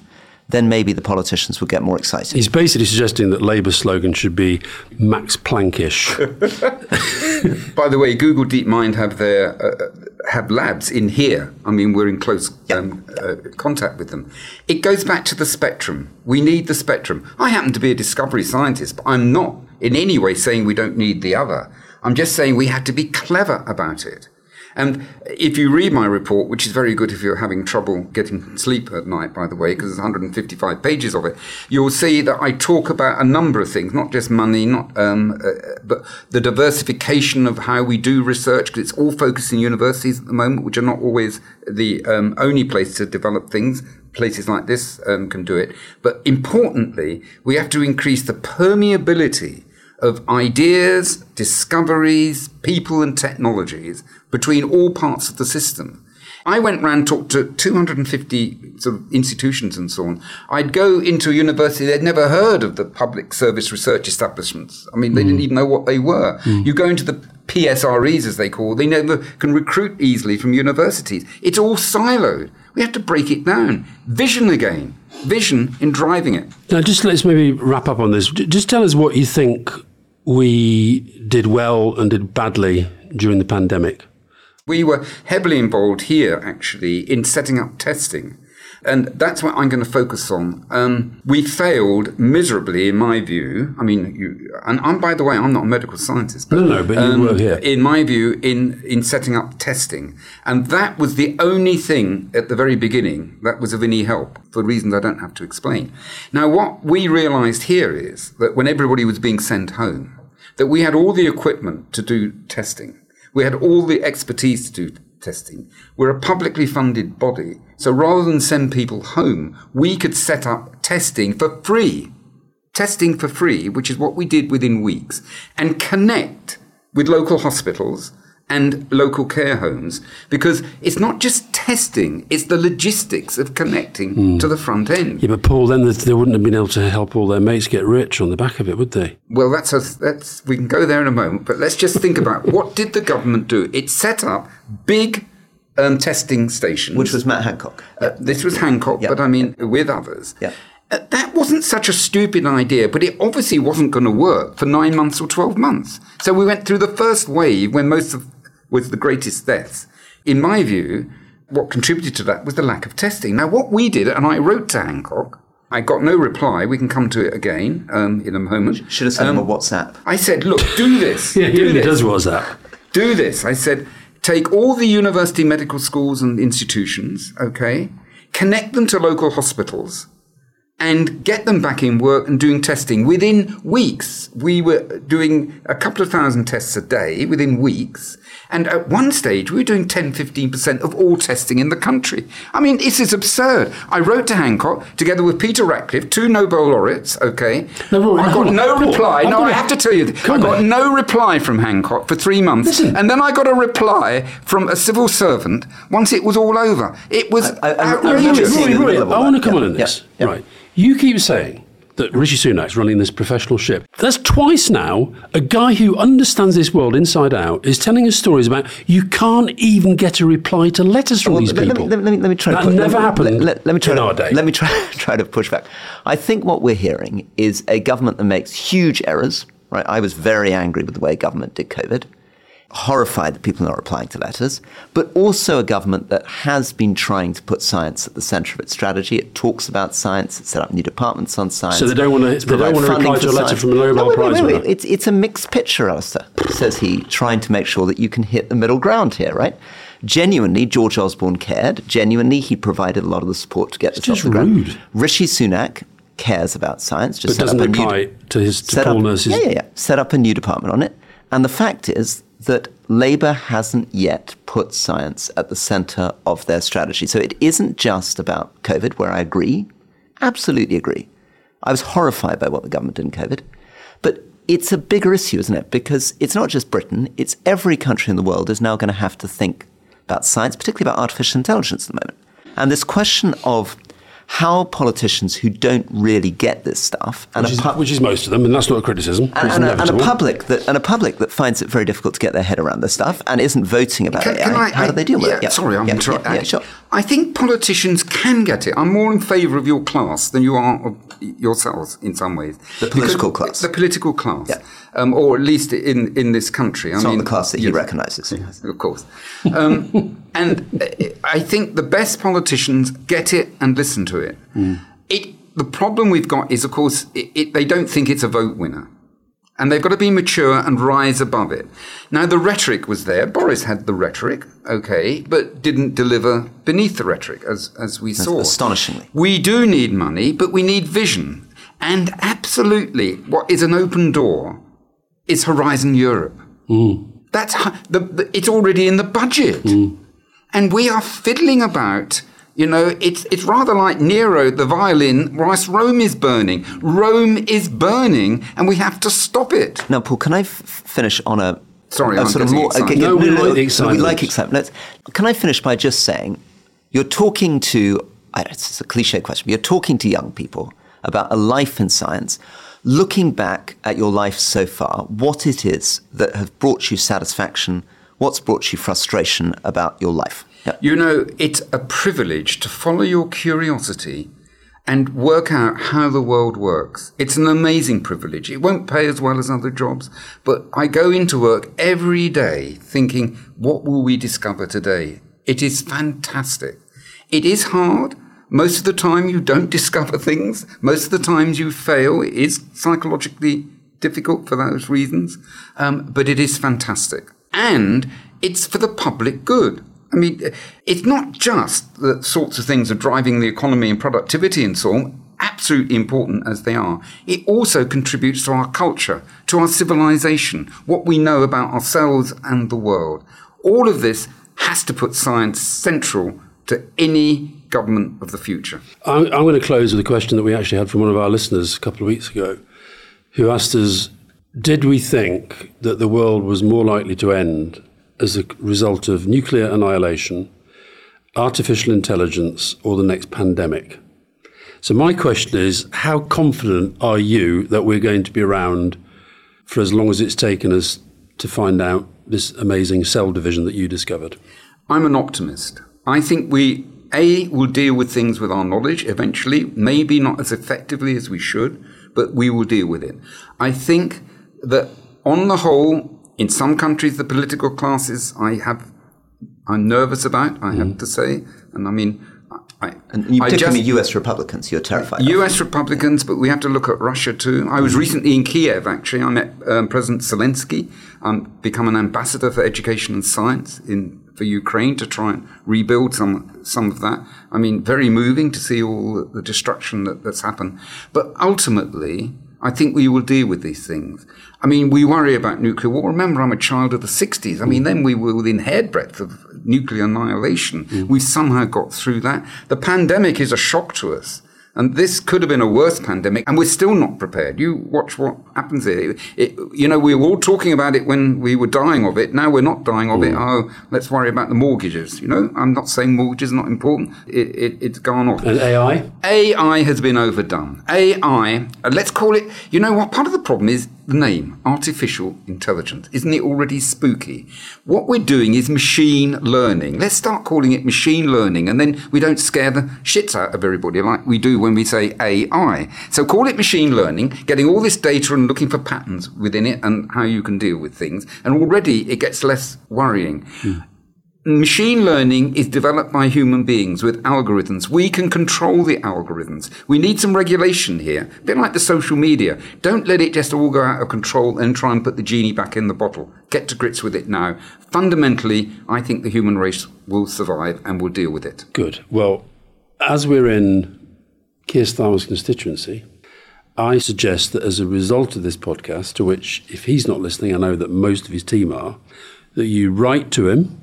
then maybe the politicians would get more excited. He's basically suggesting that Labour's slogan should be Max Planckish. By the way, Google DeepMind have their uh, have labs in here. I mean, we're in close um, uh, contact with them. It goes back to the spectrum. We need the spectrum. I happen to be a discovery scientist, but I'm not in any way saying we don't need the other. I'm just saying we have to be clever about it. And if you read my report, which is very good if you're having trouble getting sleep at night, by the way, because there's 155 pages of it, you'll see that I talk about a number of things, not just money, not um, uh, but the diversification of how we do research, because it's all focused in universities at the moment, which are not always the um, only place to develop things. Places like this um, can do it. But importantly, we have to increase the permeability of ideas, discoveries, people, and technologies between all parts of the system. I went round, talked to 250 sort of institutions and so on. I'd go into a university, they'd never heard of the public service research establishments. I mean, they mm. didn't even know what they were. Mm. You go into the PSREs, as they call, they never can recruit easily from universities. It's all siloed. We have to break it down. Vision again. Vision in driving it. Now, just let's maybe wrap up on this. Just tell us what you think we did well and did badly during the pandemic. We were heavily involved here, actually, in setting up testing. And that's what I'm going to focus on. Um, we failed miserably, in my view. I mean, you, and I'm, by the way, I'm not a medical scientist. But, no, no, but um, you were here. In my view, in, in setting up testing. And that was the only thing at the very beginning that was of any help for reasons I don't have to explain. Now, what we realized here is that when everybody was being sent home, that we had all the equipment to do testing. We had all the expertise to do testing. We're a publicly funded body. So rather than send people home, we could set up testing for free. Testing for free, which is what we did within weeks, and connect with local hospitals and local care homes because it's not just testing, it's the logistics of connecting mm. to the front end. Yeah, but Paul, then they wouldn't have been able to help all their mates get rich on the back of it, would they? Well, that's, a, that's we can go there in a moment, but let's just think about what did the government do? It set up big um, testing stations. Which was Matt Hancock. Uh, this was Hancock, yep. but I mean, yep. with others. Yeah. Uh, that wasn't such a stupid idea, but it obviously wasn't going to work for nine months or 12 months. So we went through the first wave when most of was the greatest deaths. In my view, what contributed to that was the lack of testing. Now, what we did, and I wrote to Hancock, I got no reply. We can come to it again um, in a moment. Should have sent um, him a WhatsApp. I said, look, do this. yeah, do he this. does WhatsApp. Do this. I said, take all the university medical schools and institutions, okay, connect them to local hospitals, and get them back in work and doing testing. Within weeks, we were doing a couple of thousand tests a day within weeks. And at one stage, we were doing 10, 15% of all testing in the country. I mean, this is absurd. I wrote to Hancock together with Peter Ratcliffe, two Nobel laureates, okay? No, I got no reply. No, I have to tell you, I got no reply from Hancock for three months. Listen. And then I got a reply from a civil servant once it was all over. It was I, I, outrageous. I, I, I want to come on in this. Yeah, yeah. Right. You keep saying that Rishi Sunak's running this professional ship. That's twice now a guy who understands this world inside out is telling us stories about you can't even get a reply to letters from well, these let, people. Let me, let me, let me try. That to put, never happened let, let, me try in to, our day. Let me try try to push back. I think what we're hearing is a government that makes huge errors. Right, I was very angry with the way government did COVID horrified that people are not replying to letters, but also a government that has been trying to put science at the centre of its strategy. It talks about science, it set up new departments on science. So they don't want to, they don't want to reply to a letter from a Nobel no, wait, Prize wait, wait, It's, it's a mixed picture, Alastair, says he, trying to make sure that you can hit the middle ground here, right? Genuinely, George Osborne cared. Genuinely, he provided a lot of the support to get it's this off the rude. ground. Rishi Sunak cares about science. Just but doesn't apply new, to his to Paul Nurse's... Yeah, yeah, yeah. Set up a new department on it. And the fact is that Labour hasn't yet put science at the centre of their strategy. So it isn't just about COVID, where I agree, absolutely agree. I was horrified by what the government did in COVID. But it's a bigger issue, isn't it? Because it's not just Britain, it's every country in the world is now going to have to think about science, particularly about artificial intelligence at the moment. And this question of how politicians who don't really get this stuff, and which, is, which is, most of them, and that's not a criticism, and, and, a, and, a, public that and a public that finds it very difficult to get their head around this stuff and isn't voting about can, AI, can I, how I, do they deal yeah, with it? Yeah, sorry, I'm yeah, yeah, yeah, sure. I think politicians can get it. I'm more in favour of your class than you are of yourselves in some ways. The political class. The political class. Yeah. Um, or at least in, in this country. I it's mean, not the class that he yes, recognises. Of course. Um, and I think the best politicians get it and listen to it. Mm. It, the problem we've got is, of course, it, it, they don't think it's a vote winner. And they've got to be mature and rise above it. Now, the rhetoric was there. Boris had the rhetoric, okay, but didn't deliver beneath the rhetoric, as, as we saw. astonishingly. We do need money, but we need vision. And absolutely, what is an open door is Horizon Europe. Hmm. That's the, the, it's already in the budget, hmm. and we are fiddling about. You know, it's it's rather like Nero, the violin, whilst Rome is burning. Rome is burning, and we have to stop it. Now, Paul, can I f- finish on a Sorry, a I'm getting excited. No, we like the We excitement. like excitement. Can I finish by just saying, you're talking to, I don't know, it's a cliche question, but you're talking to young people about a life in science. Looking back at your life so far, what it is that have brought you satisfaction, what's brought you frustration about your life? Yeah. You know, it's a privilege to follow your curiosity and work out how the world works. It's an amazing privilege. It won't pay as well as other jobs, but I go into work every day thinking, what will we discover today? It is fantastic. It is hard. Most of the time you don't discover things. Most of the times you fail. It is psychologically difficult for those reasons. Um, but it is fantastic. And it's for the public good. I mean, it's not just the sorts of things are driving the economy and productivity and so on, absolutely important as they are. It also contributes to our culture, to our civilization, what we know about ourselves and the world. All of this has to put science central to any government of the future. I'm, I'm going to close with a question that we actually had from one of our listeners a couple of weeks ago, who asked us Did we think that the world was more likely to end as a result of nuclear annihilation, artificial intelligence, or the next pandemic? So, my question is How confident are you that we're going to be around for as long as it's taken us to find out this amazing cell division that you discovered? I'm an optimist. I think we, A, will deal with things with our knowledge eventually, maybe not as effectively as we should, but we will deal with it. I think that on the whole, in some countries, the political classes I have, I'm nervous about, I have to say. And I mean, I, And you I particularly just- US Republicans, you're terrified. of. US Republicans, but we have to look at Russia too. I was recently in Kiev, actually. I met um, President Zelensky. I'm become an ambassador for education and science in for Ukraine to try and rebuild some some of that. I mean, very moving to see all the destruction that, that's happened. But ultimately, I think we will deal with these things. I mean, we worry about nuclear war. Remember, I'm a child of the 60s. I mean, then we were within hairbreadth of nuclear annihilation. Mm. We've somehow got through that. The pandemic is a shock to us. And this could have been a worse pandemic, and we're still not prepared. You watch what happens here. It, it- you know, we were all talking about it when we were dying of it. Now we're not dying of it. Oh, let's worry about the mortgages. You know, I'm not saying mortgages are not important. It, it, it's gone off. And AI? AI has been overdone. AI, uh, let's call it, you know what? Part of the problem is the name, artificial intelligence. Isn't it already spooky? What we're doing is machine learning. Let's start calling it machine learning, and then we don't scare the shits out of everybody like we do when we say AI. So call it machine learning, getting all this data and looking for patterns within it and how you can deal with things. And already it gets less worrying. Hmm. Machine learning is developed by human beings with algorithms. We can control the algorithms. We need some regulation here. A bit like the social media. Don't let it just all go out of control and try and put the genie back in the bottle. Get to grips with it now. Fundamentally, I think the human race will survive and will deal with it. Good. Well, as we're in Keir Starmer's constituency, I suggest that as a result of this podcast, to which, if he's not listening, I know that most of his team are, that you write to him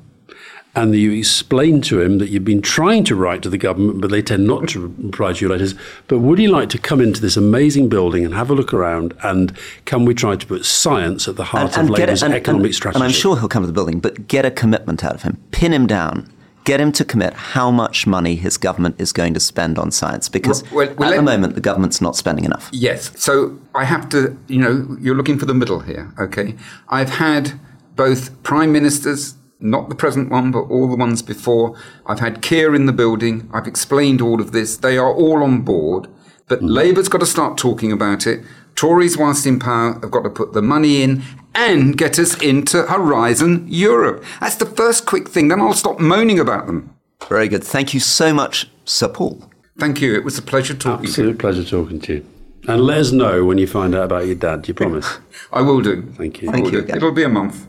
and you explain to him that you've been trying to write to the government, but they tend not to reply to your letters. But would he like to come into this amazing building and have a look around? And can we try to put science at the heart of Labour's economic and- strategy? And I'm sure he'll come to the building, but get a commitment out of him. Pin him down. Get him to commit how much money his government is going to spend on science, because Well, well, at the moment the government's not spending enough. Yes. So I have to, you know, you're looking for the middle here, okay? I've had both prime ministers, not the present one, but all the ones before. I've had Keir in the building. I've explained all of this. They are all on board. But mm. Labour's got to start talking about it. Tories, whilst in power, have got to put the money in and get us into Horizon Europe. That's the first quick thing. Then I'll stop moaning about them. Very good. Thank you so much, Sir Paul. Thank you. It was a pleasure talking to you. Absolute pleasure talking to you. And let us know when you find out about your dad. Do you promise? I will do. Thank you. Thank you again. It'll be a month.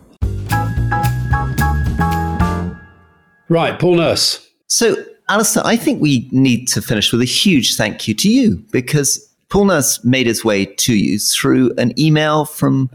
Right, Paul Nurse. So, Alastair, I think we need to finish with a huge thank you to you because Paul Nurse made his way to you through an email from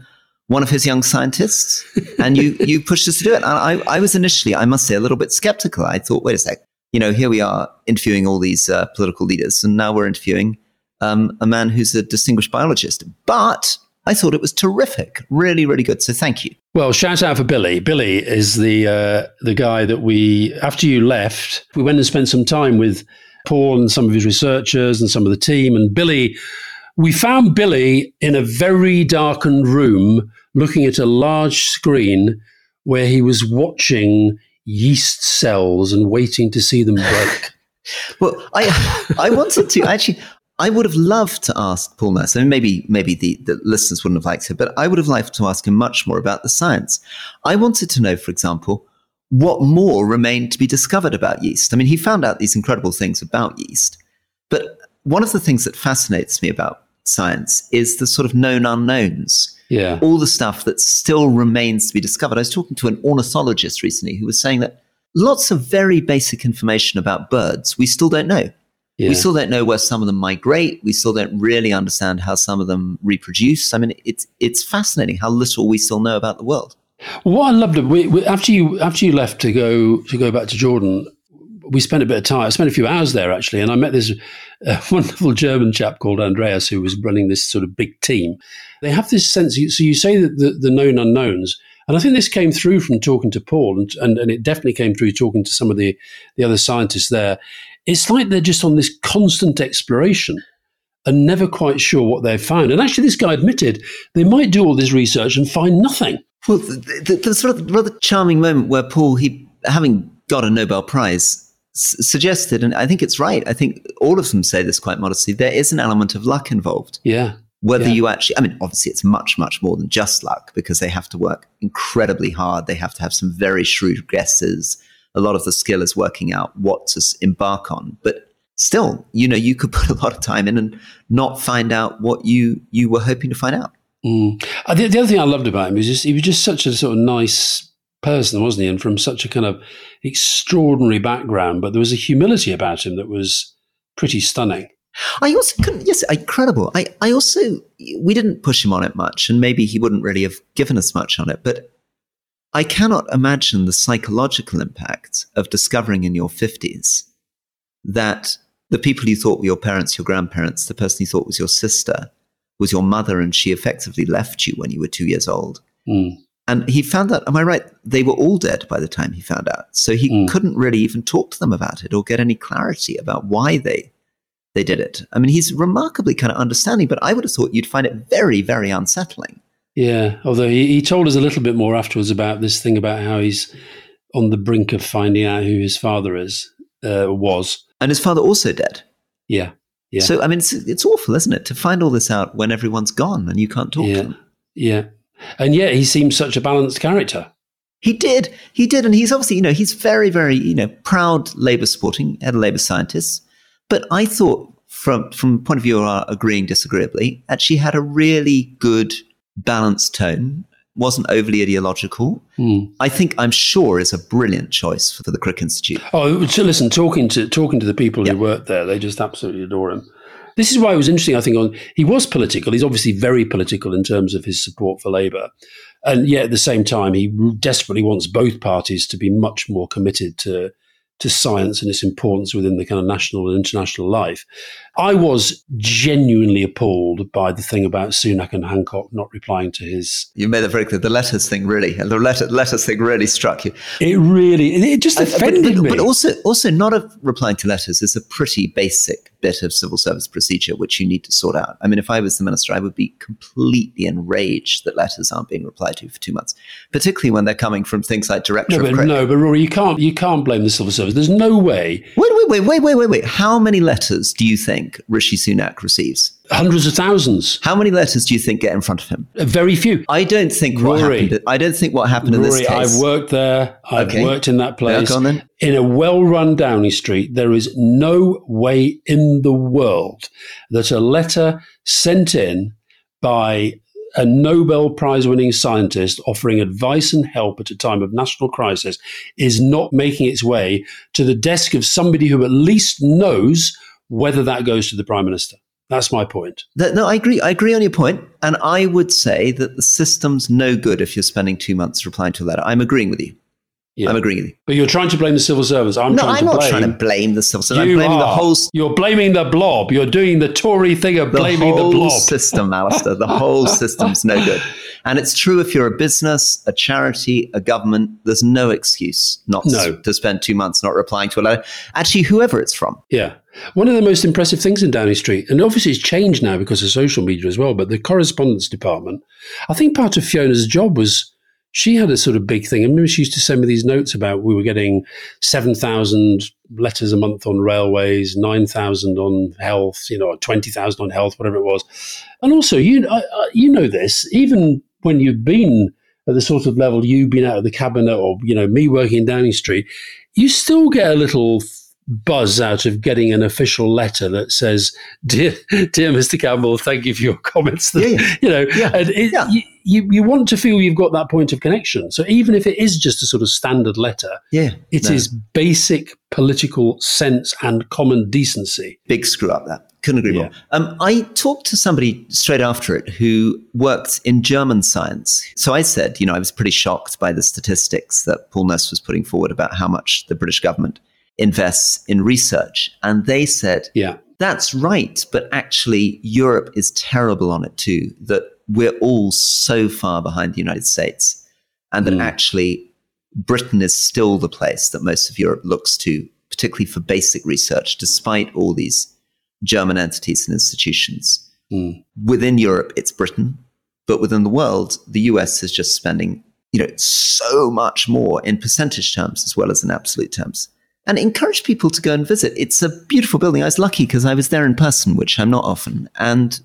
one of his young scientists, and you you pushed us to do it. And I, I was initially, I must say, a little bit skeptical. I thought, wait a sec, you know, here we are interviewing all these uh, political leaders, and now we're interviewing um, a man who's a distinguished biologist. But I thought it was terrific, really, really good. So, thank you. Well, shout out for Billy. Billy is the uh, the guy that we, after you left, we went and spent some time with Paul and some of his researchers and some of the team. And Billy, we found Billy in a very darkened room looking at a large screen where he was watching yeast cells and waiting to see them break. Well, I I wanted to actually. I would have loved to ask Paul Nurse, and maybe maybe the, the listeners wouldn't have liked it, but I would have liked to ask him much more about the science. I wanted to know, for example, what more remained to be discovered about yeast. I mean, he found out these incredible things about yeast, but one of the things that fascinates me about science is the sort of known unknowns Yeah. all the stuff that still remains to be discovered. I was talking to an ornithologist recently who was saying that lots of very basic information about birds we still don't know. Yeah. We still don't know where some of them migrate. We still don't really understand how some of them reproduce. I mean, it's it's fascinating how little we still know about the world. What I loved we, we, after you after you left to go to go back to Jordan, we spent a bit of time. I spent a few hours there actually, and I met this uh, wonderful German chap called Andreas who was running this sort of big team. They have this sense. So you say that the, the known unknowns, and I think this came through from talking to Paul, and, and and it definitely came through talking to some of the the other scientists there. It's like they're just on this constant exploration and never quite sure what they've found. And actually, this guy admitted they might do all this research and find nothing. Well, the, the, the sort of rather charming moment where Paul, he having got a Nobel Prize, s- suggested, and I think it's right. I think all of them say this quite modestly. There is an element of luck involved. Yeah. whether Yeah. you actually i mean obviously it's much much more than just luck because they have to work incredibly hard they have to have some very shrewd guesses a lot of the skill is working out what to embark on but still you know you could put a lot of time in and not find out what you you were hoping to find out Mm. Uh, the, the other thing I loved about him was just he was just such a sort of nice person, wasn't he? And from such a kind of extraordinary background, but there was a humility about him that was pretty stunning. I also couldn't. Yes, incredible. I, I also we didn't push him on it much, and maybe he wouldn't really have given us much on it. But I cannot imagine the psychological impact of discovering in your fifties that the people you thought were your parents, your grandparents, the person you thought was your sister, was your mother, and she effectively left you when you were two years old. Mm. And he found out, am I right? They were all dead by the time he found out. So he Mm. couldn't really even talk to them about it or get any clarity about why they they did it. I mean, he's remarkably kind of understanding, but I would have thought you'd find it very, very unsettling. Yeah, although he, he told us a little bit more afterwards about this thing about how he's on the brink of finding out who his father is, uh, was. And his father also dead. Yeah, Yeah. So I mean, it's it's awful, isn't it, to find all this out when everyone's gone and you can't talk to yeah, them. yeah. And yet he seems such a balanced character. He did. He did. And he's obviously, you know, he's very, very, you know, proud Labour supporting, head of Labour scientists. But I thought from from point of view of our agreeing disagreeably, actually had a really good balanced tone, wasn't overly ideological. Hmm. I think I'm sure is a brilliant choice for the Crick Institute. Oh, so listen, talking to talking to the people Yeah. who work there, they just absolutely adore him. This is why it was interesting. I think on he was political. He's obviously very political in terms of his support for Labour, and yet at the same time, he desperately wants both parties to be much more committed to to science and its importance within the kind of national and international life. I was genuinely appalled by the thing about Sunak and Hancock not replying to his. You made that very clear. The letters thing really, the letter, letters thing really struck you. It really, it just I- but- offended but, me. But also, also not of replying to letters is a pretty basic bit of civil service procedure which you need to sort out. I mean, if I was the minister, I would be completely enraged that letters aren't being replied to for two months, particularly when they're coming from things like director no, but Crick. no, but Rory, you can't you can't blame the civil service. There's no way Wait, wait, wait, wait, wait, wait, wait. How many letters do you think Rishi Sunak receives? hundreds of thousands. How many letters do you think get in front of him? Very few. I don't think what Rory. happened. I don't think what happened in this case. I've worked there. I've Okay. worked in that place. on then. In a well-run Downing Street, there is no way in the world that a letter sent in by a Nobel Prize-winning scientist offering advice and help at a time of national crisis is not making its way to the desk of somebody who at least knows whether that goes to the Prime Minister. That's my point. No, I agree. I agree on your point, and I would say that the system's no good if you're spending two months replying to a letter. I'm agreeing with you. Yeah. I'm agreeing with you. But you're trying to blame the civil servants. I'm no, trying I'm to not blame trying to blame the civil service. I'm You blaming the are. whole You're blaming the blob. You're doing the Tory thing of the blaming whole the blob. system, Alastair. The whole system's no good. And it's true if you're a business, a charity, a government, there's no excuse not to, No. to spend two months not replying to a letter. Actually, whoever it's from. Yeah. One of the most impressive things in Downing Street, and obviously it's changed now because of social media as well, but the correspondence department, I think part of Fiona's job was she had a sort of big thing. I remember she used to send me these notes about we were getting 7,000 letters a month on railways, 9,000 on health, you know, 20,000 on health, whatever it was. And also, you, I, I, you know this, even when you've been at the sort of level you've been out of the cabinet or, you know, me working in Downing Street, you still get a little buzz out of getting an official letter that says, "Dear, dear Mr. Campbell, thank you for your comments." Yeah, yeah. You know, Yeah, and it, yeah. you, you want to feel you've got that point of connection. So even if it is just a sort of standard letter, Yeah. it is no. basic political sense and common decency. big screw up that. Couldn't agree more. Um, I talked to somebody straight after it who worked in German science. So I said, you know, I was pretty shocked by the statistics that Paul Nurse was putting forward about how much the British government invests in research. And they said, Yeah, that's right, but actually, Europe is terrible on it too. That we're all so far behind the United States, and that Mm. actually, Britain is still the place that most of Europe looks to, particularly for basic research, despite all these German entities and institutions. Mm. Within Europe, it's Britain, but within the world, the US is just spending, you know, so much more in percentage terms as well as in absolute terms and encourage people to go and visit. It's a beautiful building. I was lucky because I was there in person, which I'm not often. And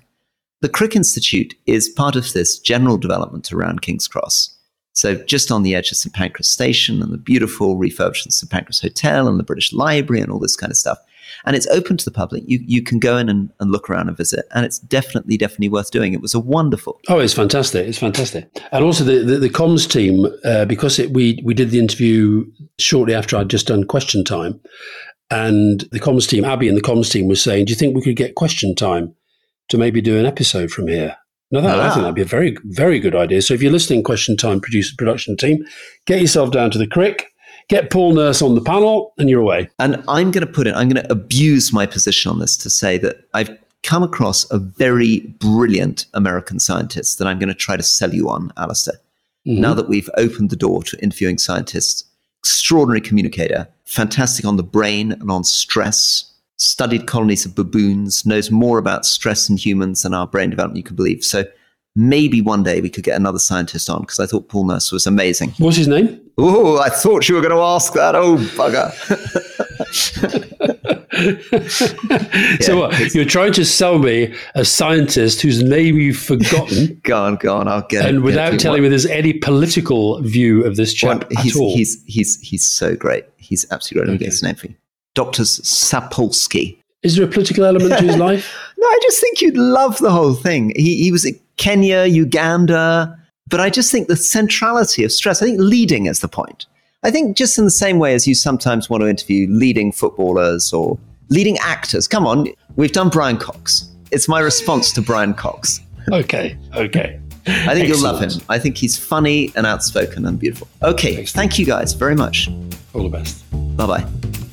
the Crick Institute is part of this general development around King's Cross. So just on the edge of St Pancras Station and the beautiful refurbished St Pancras Hotel and the British Library and all this kind of stuff. And it's open to the public. You, you can go in and, and look around and visit. And it's definitely, definitely worth doing. It was a wonderful. Oh, it's fantastic! It's fantastic, and also the the, the comms team uh, because it, we we did the interview shortly after I'd just done question time, and the comms team, Abby and the comms team, was saying, "Do you think we could get question time to maybe do an episode from here?" No, that, I Ah. think that'd be a very very good idea. So if you're listening, question time producer production team, get yourself down to the crick, get Paul Nurse on the panel, and you're away. And I'm going to put it, I'm going to abuse my position on this to say that I've come across a very brilliant American scientist that I'm going to try to sell you on, Alastair. Mm-hmm. Now that we've opened the door to interviewing scientists, extraordinary communicator, fantastic on the brain and on stress, studied colonies of baboons, knows more about stress in humans than our brain development you can believe. So maybe one day we could get another scientist on because I thought Paul Nurse was amazing. What's his name? Oh, I thought you were going to ask that. Oh, bugger. so what? You're trying to sell me a scientist whose name you've forgotten. Go on, go on. I'll get it. and it without to you. telling me there's any political view of this chap he's, at all. he's he's he's so great. He's absolutely great. Let me get his name for you. Dr. Sapolsky. Is there a political element to his life? No, I just think you'd love the whole thing. He he was in Kenya, Uganda, but I just think the centrality of stress. I think leading is the point. I think just in the same way as you sometimes want to interview leading footballers or leading actors. Come on, we've done Brian Cox. It's my response to Brian Cox. Okay, okay. I think you'll love him. I think he's funny and outspoken and beautiful. Okay, thank you guys very much. All the best. Bye bye.